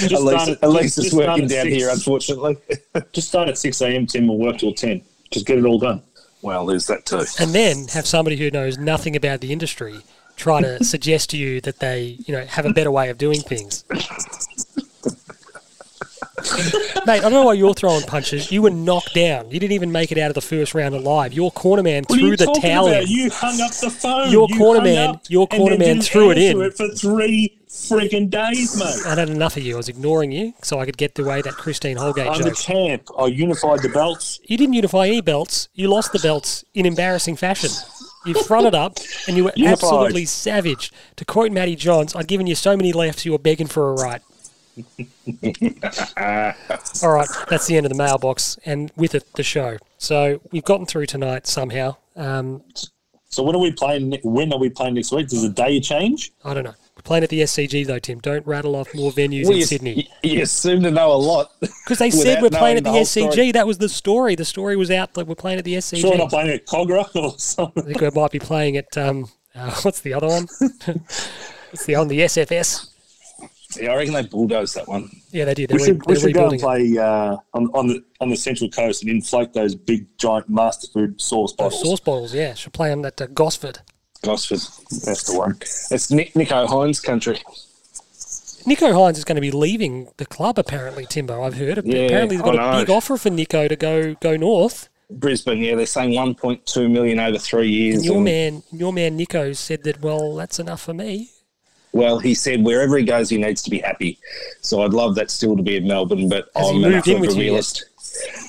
At least,
start
at least it's
just
working down
six.
here, unfortunately. *laughs*
Just start at six a.m. Tim will work till ten. Just get it all done.
well, there's that too.
and then have somebody who knows nothing about the industry try to suggest to you that they, you know, have a better way of doing things. Mate, I don't know why you're throwing punches. You were knocked down. You didn't even make it out of the first round alive. Your corner man
What
threw the towel
about?
in.
You hung up the phone.
Your
You
corner man- your corner man threw it in.
for three freaking days, mate.
I'd had enough of you. I was ignoring you so I could get away that Christine Holgate
I'm the champ. I unified the belts.
You didn't unify any belts. You lost the belts in embarrassing fashion. You fronted up and you were *laughs*
Unified.
absolutely savage. To quote Matty Johns, I'd given you so many lefts you were begging for a right. *laughs* All right, that's the end of the mailbox and with it the show. So we've gotten through tonight somehow. Um,
So when are we playing? When are we playing next week? Does the day change?
I don't know. Playing at the SCG though, Tim. Don't rattle off more venues
Well,
in
you,
Sydney.
you, seem to know a lot.
Because they *laughs* said we're playing at the,
the
SCG.
story.
That was the story. The story was out that we're playing at the SCG.
Sure, we're not playing at Kogarah *laughs* or something.
I think we might be playing at um, uh, *laughs* what's the other one? what's the on the SFS?
Yeah, I reckon they bulldozed that one.
Yeah, they did. They're,
We should, we should go and play uh, on, on the on the central coast and inflate those big giant master food sauce
Those
bottles.
sauce bottles, yeah. Should play them at uh, Gosford.
Gosford.
That's the one.
It's Nicho Hynes country.
Nicho Hynes is going to be leaving the club, apparently, Timbo. I've heard.
Yeah,
apparently, they've got
I
a
know.
big offer for Nicho to go go north.
Brisbane, yeah, they're saying 1.2 million over three years.
And your
and-
man, your man Nicho said that. Well, that's enough for me.
Well, he said wherever he goes, he needs to be happy. So I'd love that still to be in Melbourne, but
Has
I'm enough
in
of
with
a realist.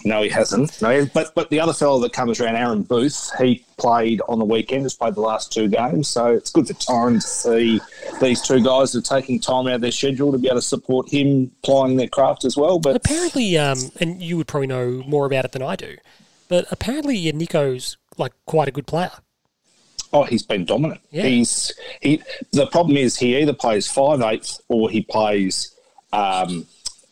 No, he hasn't. No, but but the other fellow that comes around, Aaron Booth, he played on the weekend. Has played the last two games, so it's good for Torren to see these two guys are taking time out of their schedule to be able to support him plying their craft as well. But
Apparently, um, and you would probably know more about it than I do, but apparently, yeah, Nicho's like quite a good player.
Oh, he's been dominant.
Yeah.
He's he. The problem is he either plays five eighth or he plays um,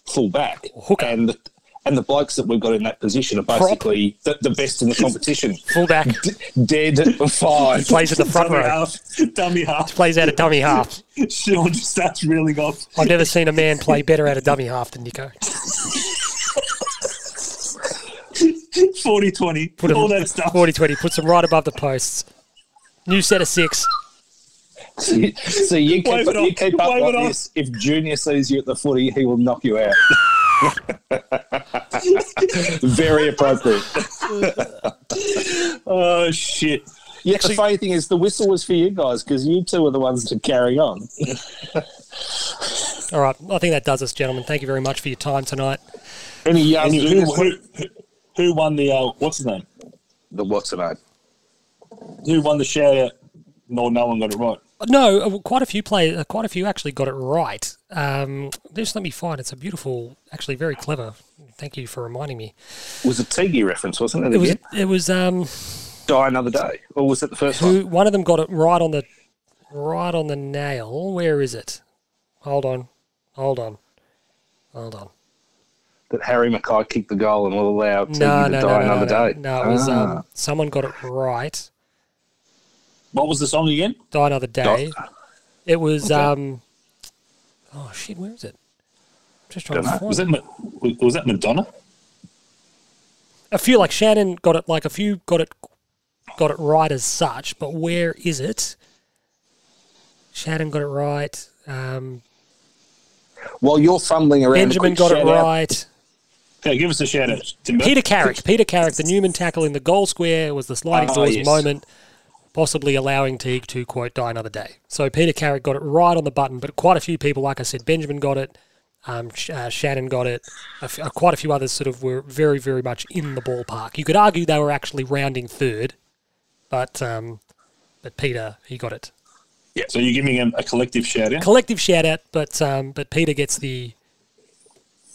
full back.
Hooker.
And the, and the blokes that we've got in that position are basically the, the best in the competition. *laughs*
Fullback
D- dead at five. *laughs*
plays at the front
dummy
row.
half. Dummy half.
Plays out of dummy half. *laughs*
Sean just starts reeling off.
I've never seen a man play better out of dummy half than Nicho.
40 20.
Put him
all that stuff.
40 20, puts him right above the posts. New set of six.
so you keep,
Wave it
you keep up like this. If Junior sees you at the footy, he will knock you out. *laughs* Very appropriate. *laughs*
Oh, shit.
Yeah, the funny thing is, the whistle was for you guys because you two are the ones to carry on.
All right, I think that does us, gentlemen. Thank you very much for your time tonight.
Any
And
yards?
who, who, who, who won the, uh, what's his name?
The what's it name?
Who won the shout out? No, no one got it right.
No, uh, quite a few players, uh, quite a few actually got it right. Um, just let me find. It's a beautiful, actually very clever. Thank you for reminding me.
It was a Tigi reference, wasn't it?
It was, it was um,
Die Another Day, or was it the first one?
who one of them got it right on the, right on the nail. Where is it? Hold on, hold on, hold on.
That Harry McKay kicked the goal and will allow Tigi
No,
to
no,
die
no, no,
another
no,
day.
no. It was
Ah.
um, someone got it right.
What was the song again?
Die another day. It was
Okay.
um, oh shit, where is it? Just trying to
Dunno.
find
Was
it.
that, was that Madonna?
a few like Shannon got it like a few got it got it right as such, but where is it? Shannon got it right. Um,
While you're fumbling around, a
Benjamin got it
shout out-
right.
Okay, give us a shout out, Timber.
Peter Carrick, Peter Carrick, the Newman tackle in the goal square was the sliding
Ah,
doors
yes.
moment, possibly allowing Teague to quote die another day. So Peter Carrick got it right on the button, but quite a few people, like I said, Benjamin got it. Um, uh, Shannon got it. A f- uh, quite a few others sort of were very, very much in the ballpark. You could argue they were actually rounding third, but um, but Peter he got it.
Yeah, so you're giving him a collective shout out?
Collective shout out, but um, but Peter gets the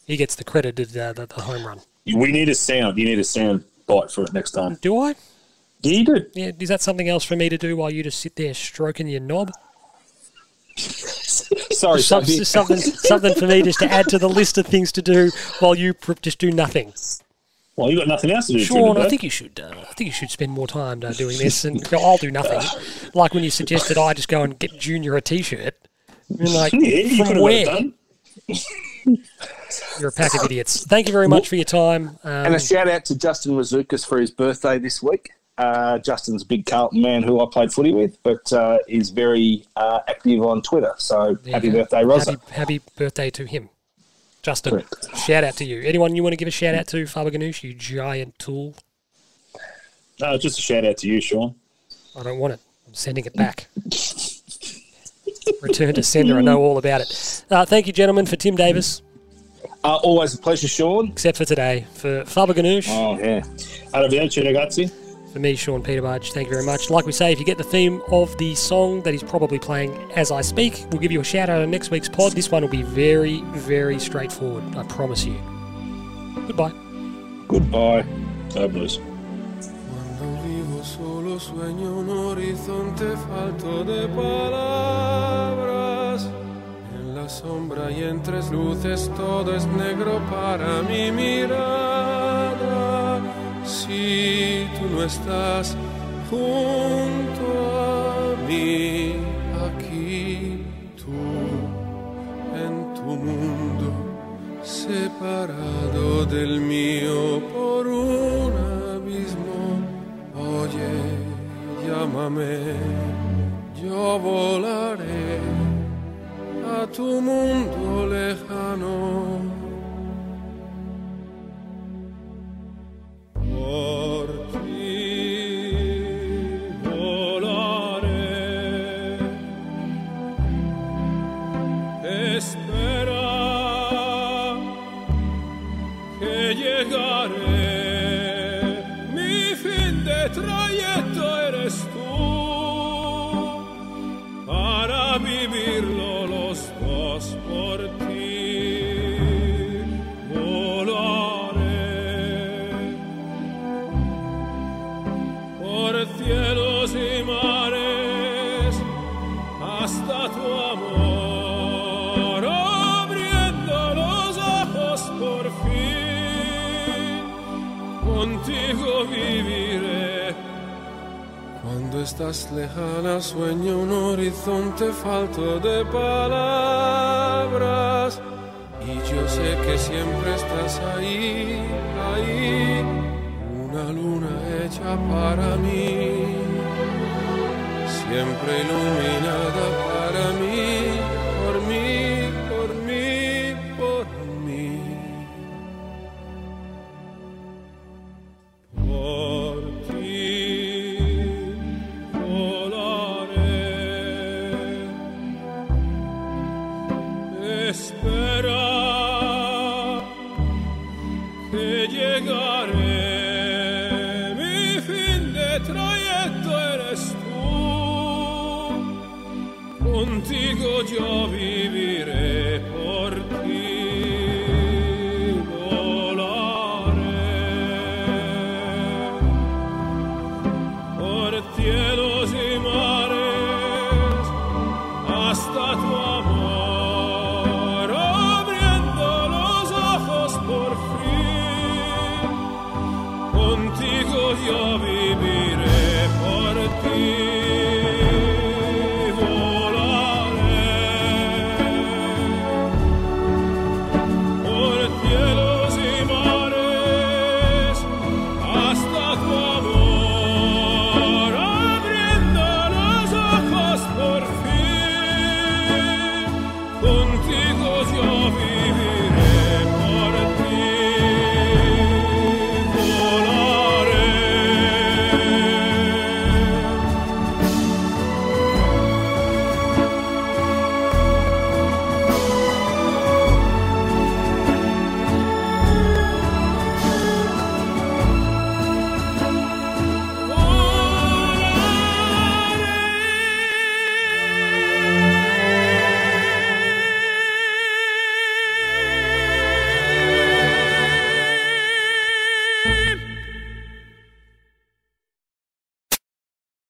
he gets the credited uh, the, the home run.
We need a sound. You need a sound bite for it next time.
Do I?
Yeah, you do.
Yeah, is that something else for me to do while you just sit there stroking your knob? *laughs*
Sorry,
Some,
Sophie.
something, something for me just to add to the list of things to do while you pr- just do nothing.
Well, you got nothing else to do.
Sean,
Timber,
I think you should. Uh, I think you should spend more time uh, doing this, and I'll do nothing. Like when you suggested I just go and get Junior a T-shirt. You're like,
Yeah, you
from
have
where?
done.
You're a pack of idiots. Thank you very much for your time. Um,
And a shout out to Justin Razoukas for his birthday this week. Uh, Justin's a big Carlton man who I played footy with, but uh, is very uh, active on Twitter. So
there
happy birthday, Rosa.
Happy, happy birthday to him. Justin,
Correct.
shout out to you. Anyone you want to give a shout out to, Faber Ganoush, you giant tool?
No, just a shout out to you, Sean.
I don't want it. I'm sending it back. Return to sender. I know all about it. Uh, thank you, gentlemen, for Tim Davis,
Uh, always a pleasure, Sean.
except for today. For Faber Ganoush,
Oh, yeah.
Arrivederci, ragazzi.
For me, Sean Peterbudge, thank you very much. Like we say, if you get the theme of the song that he's probably playing as I speak, we'll give you a shout out on next week's pod. This one will be very, very straightforward. I promise you. Goodbye.
Goodbye.
Go Blues.
Cuando vivo solo sueño un horizonte falto de palabras. En la sombra y en tres luces todo es negro para mi mirada. Si tú no estás junto a mí, aquí tú en tu mundo, separado del mío por un abismo. Oye, llámame, yo volaré a tu mundo lejano. Por horizonte falto de palabras. Y yo sé que siempre estás ahí, ahí. Una luna hecha para mí, siempre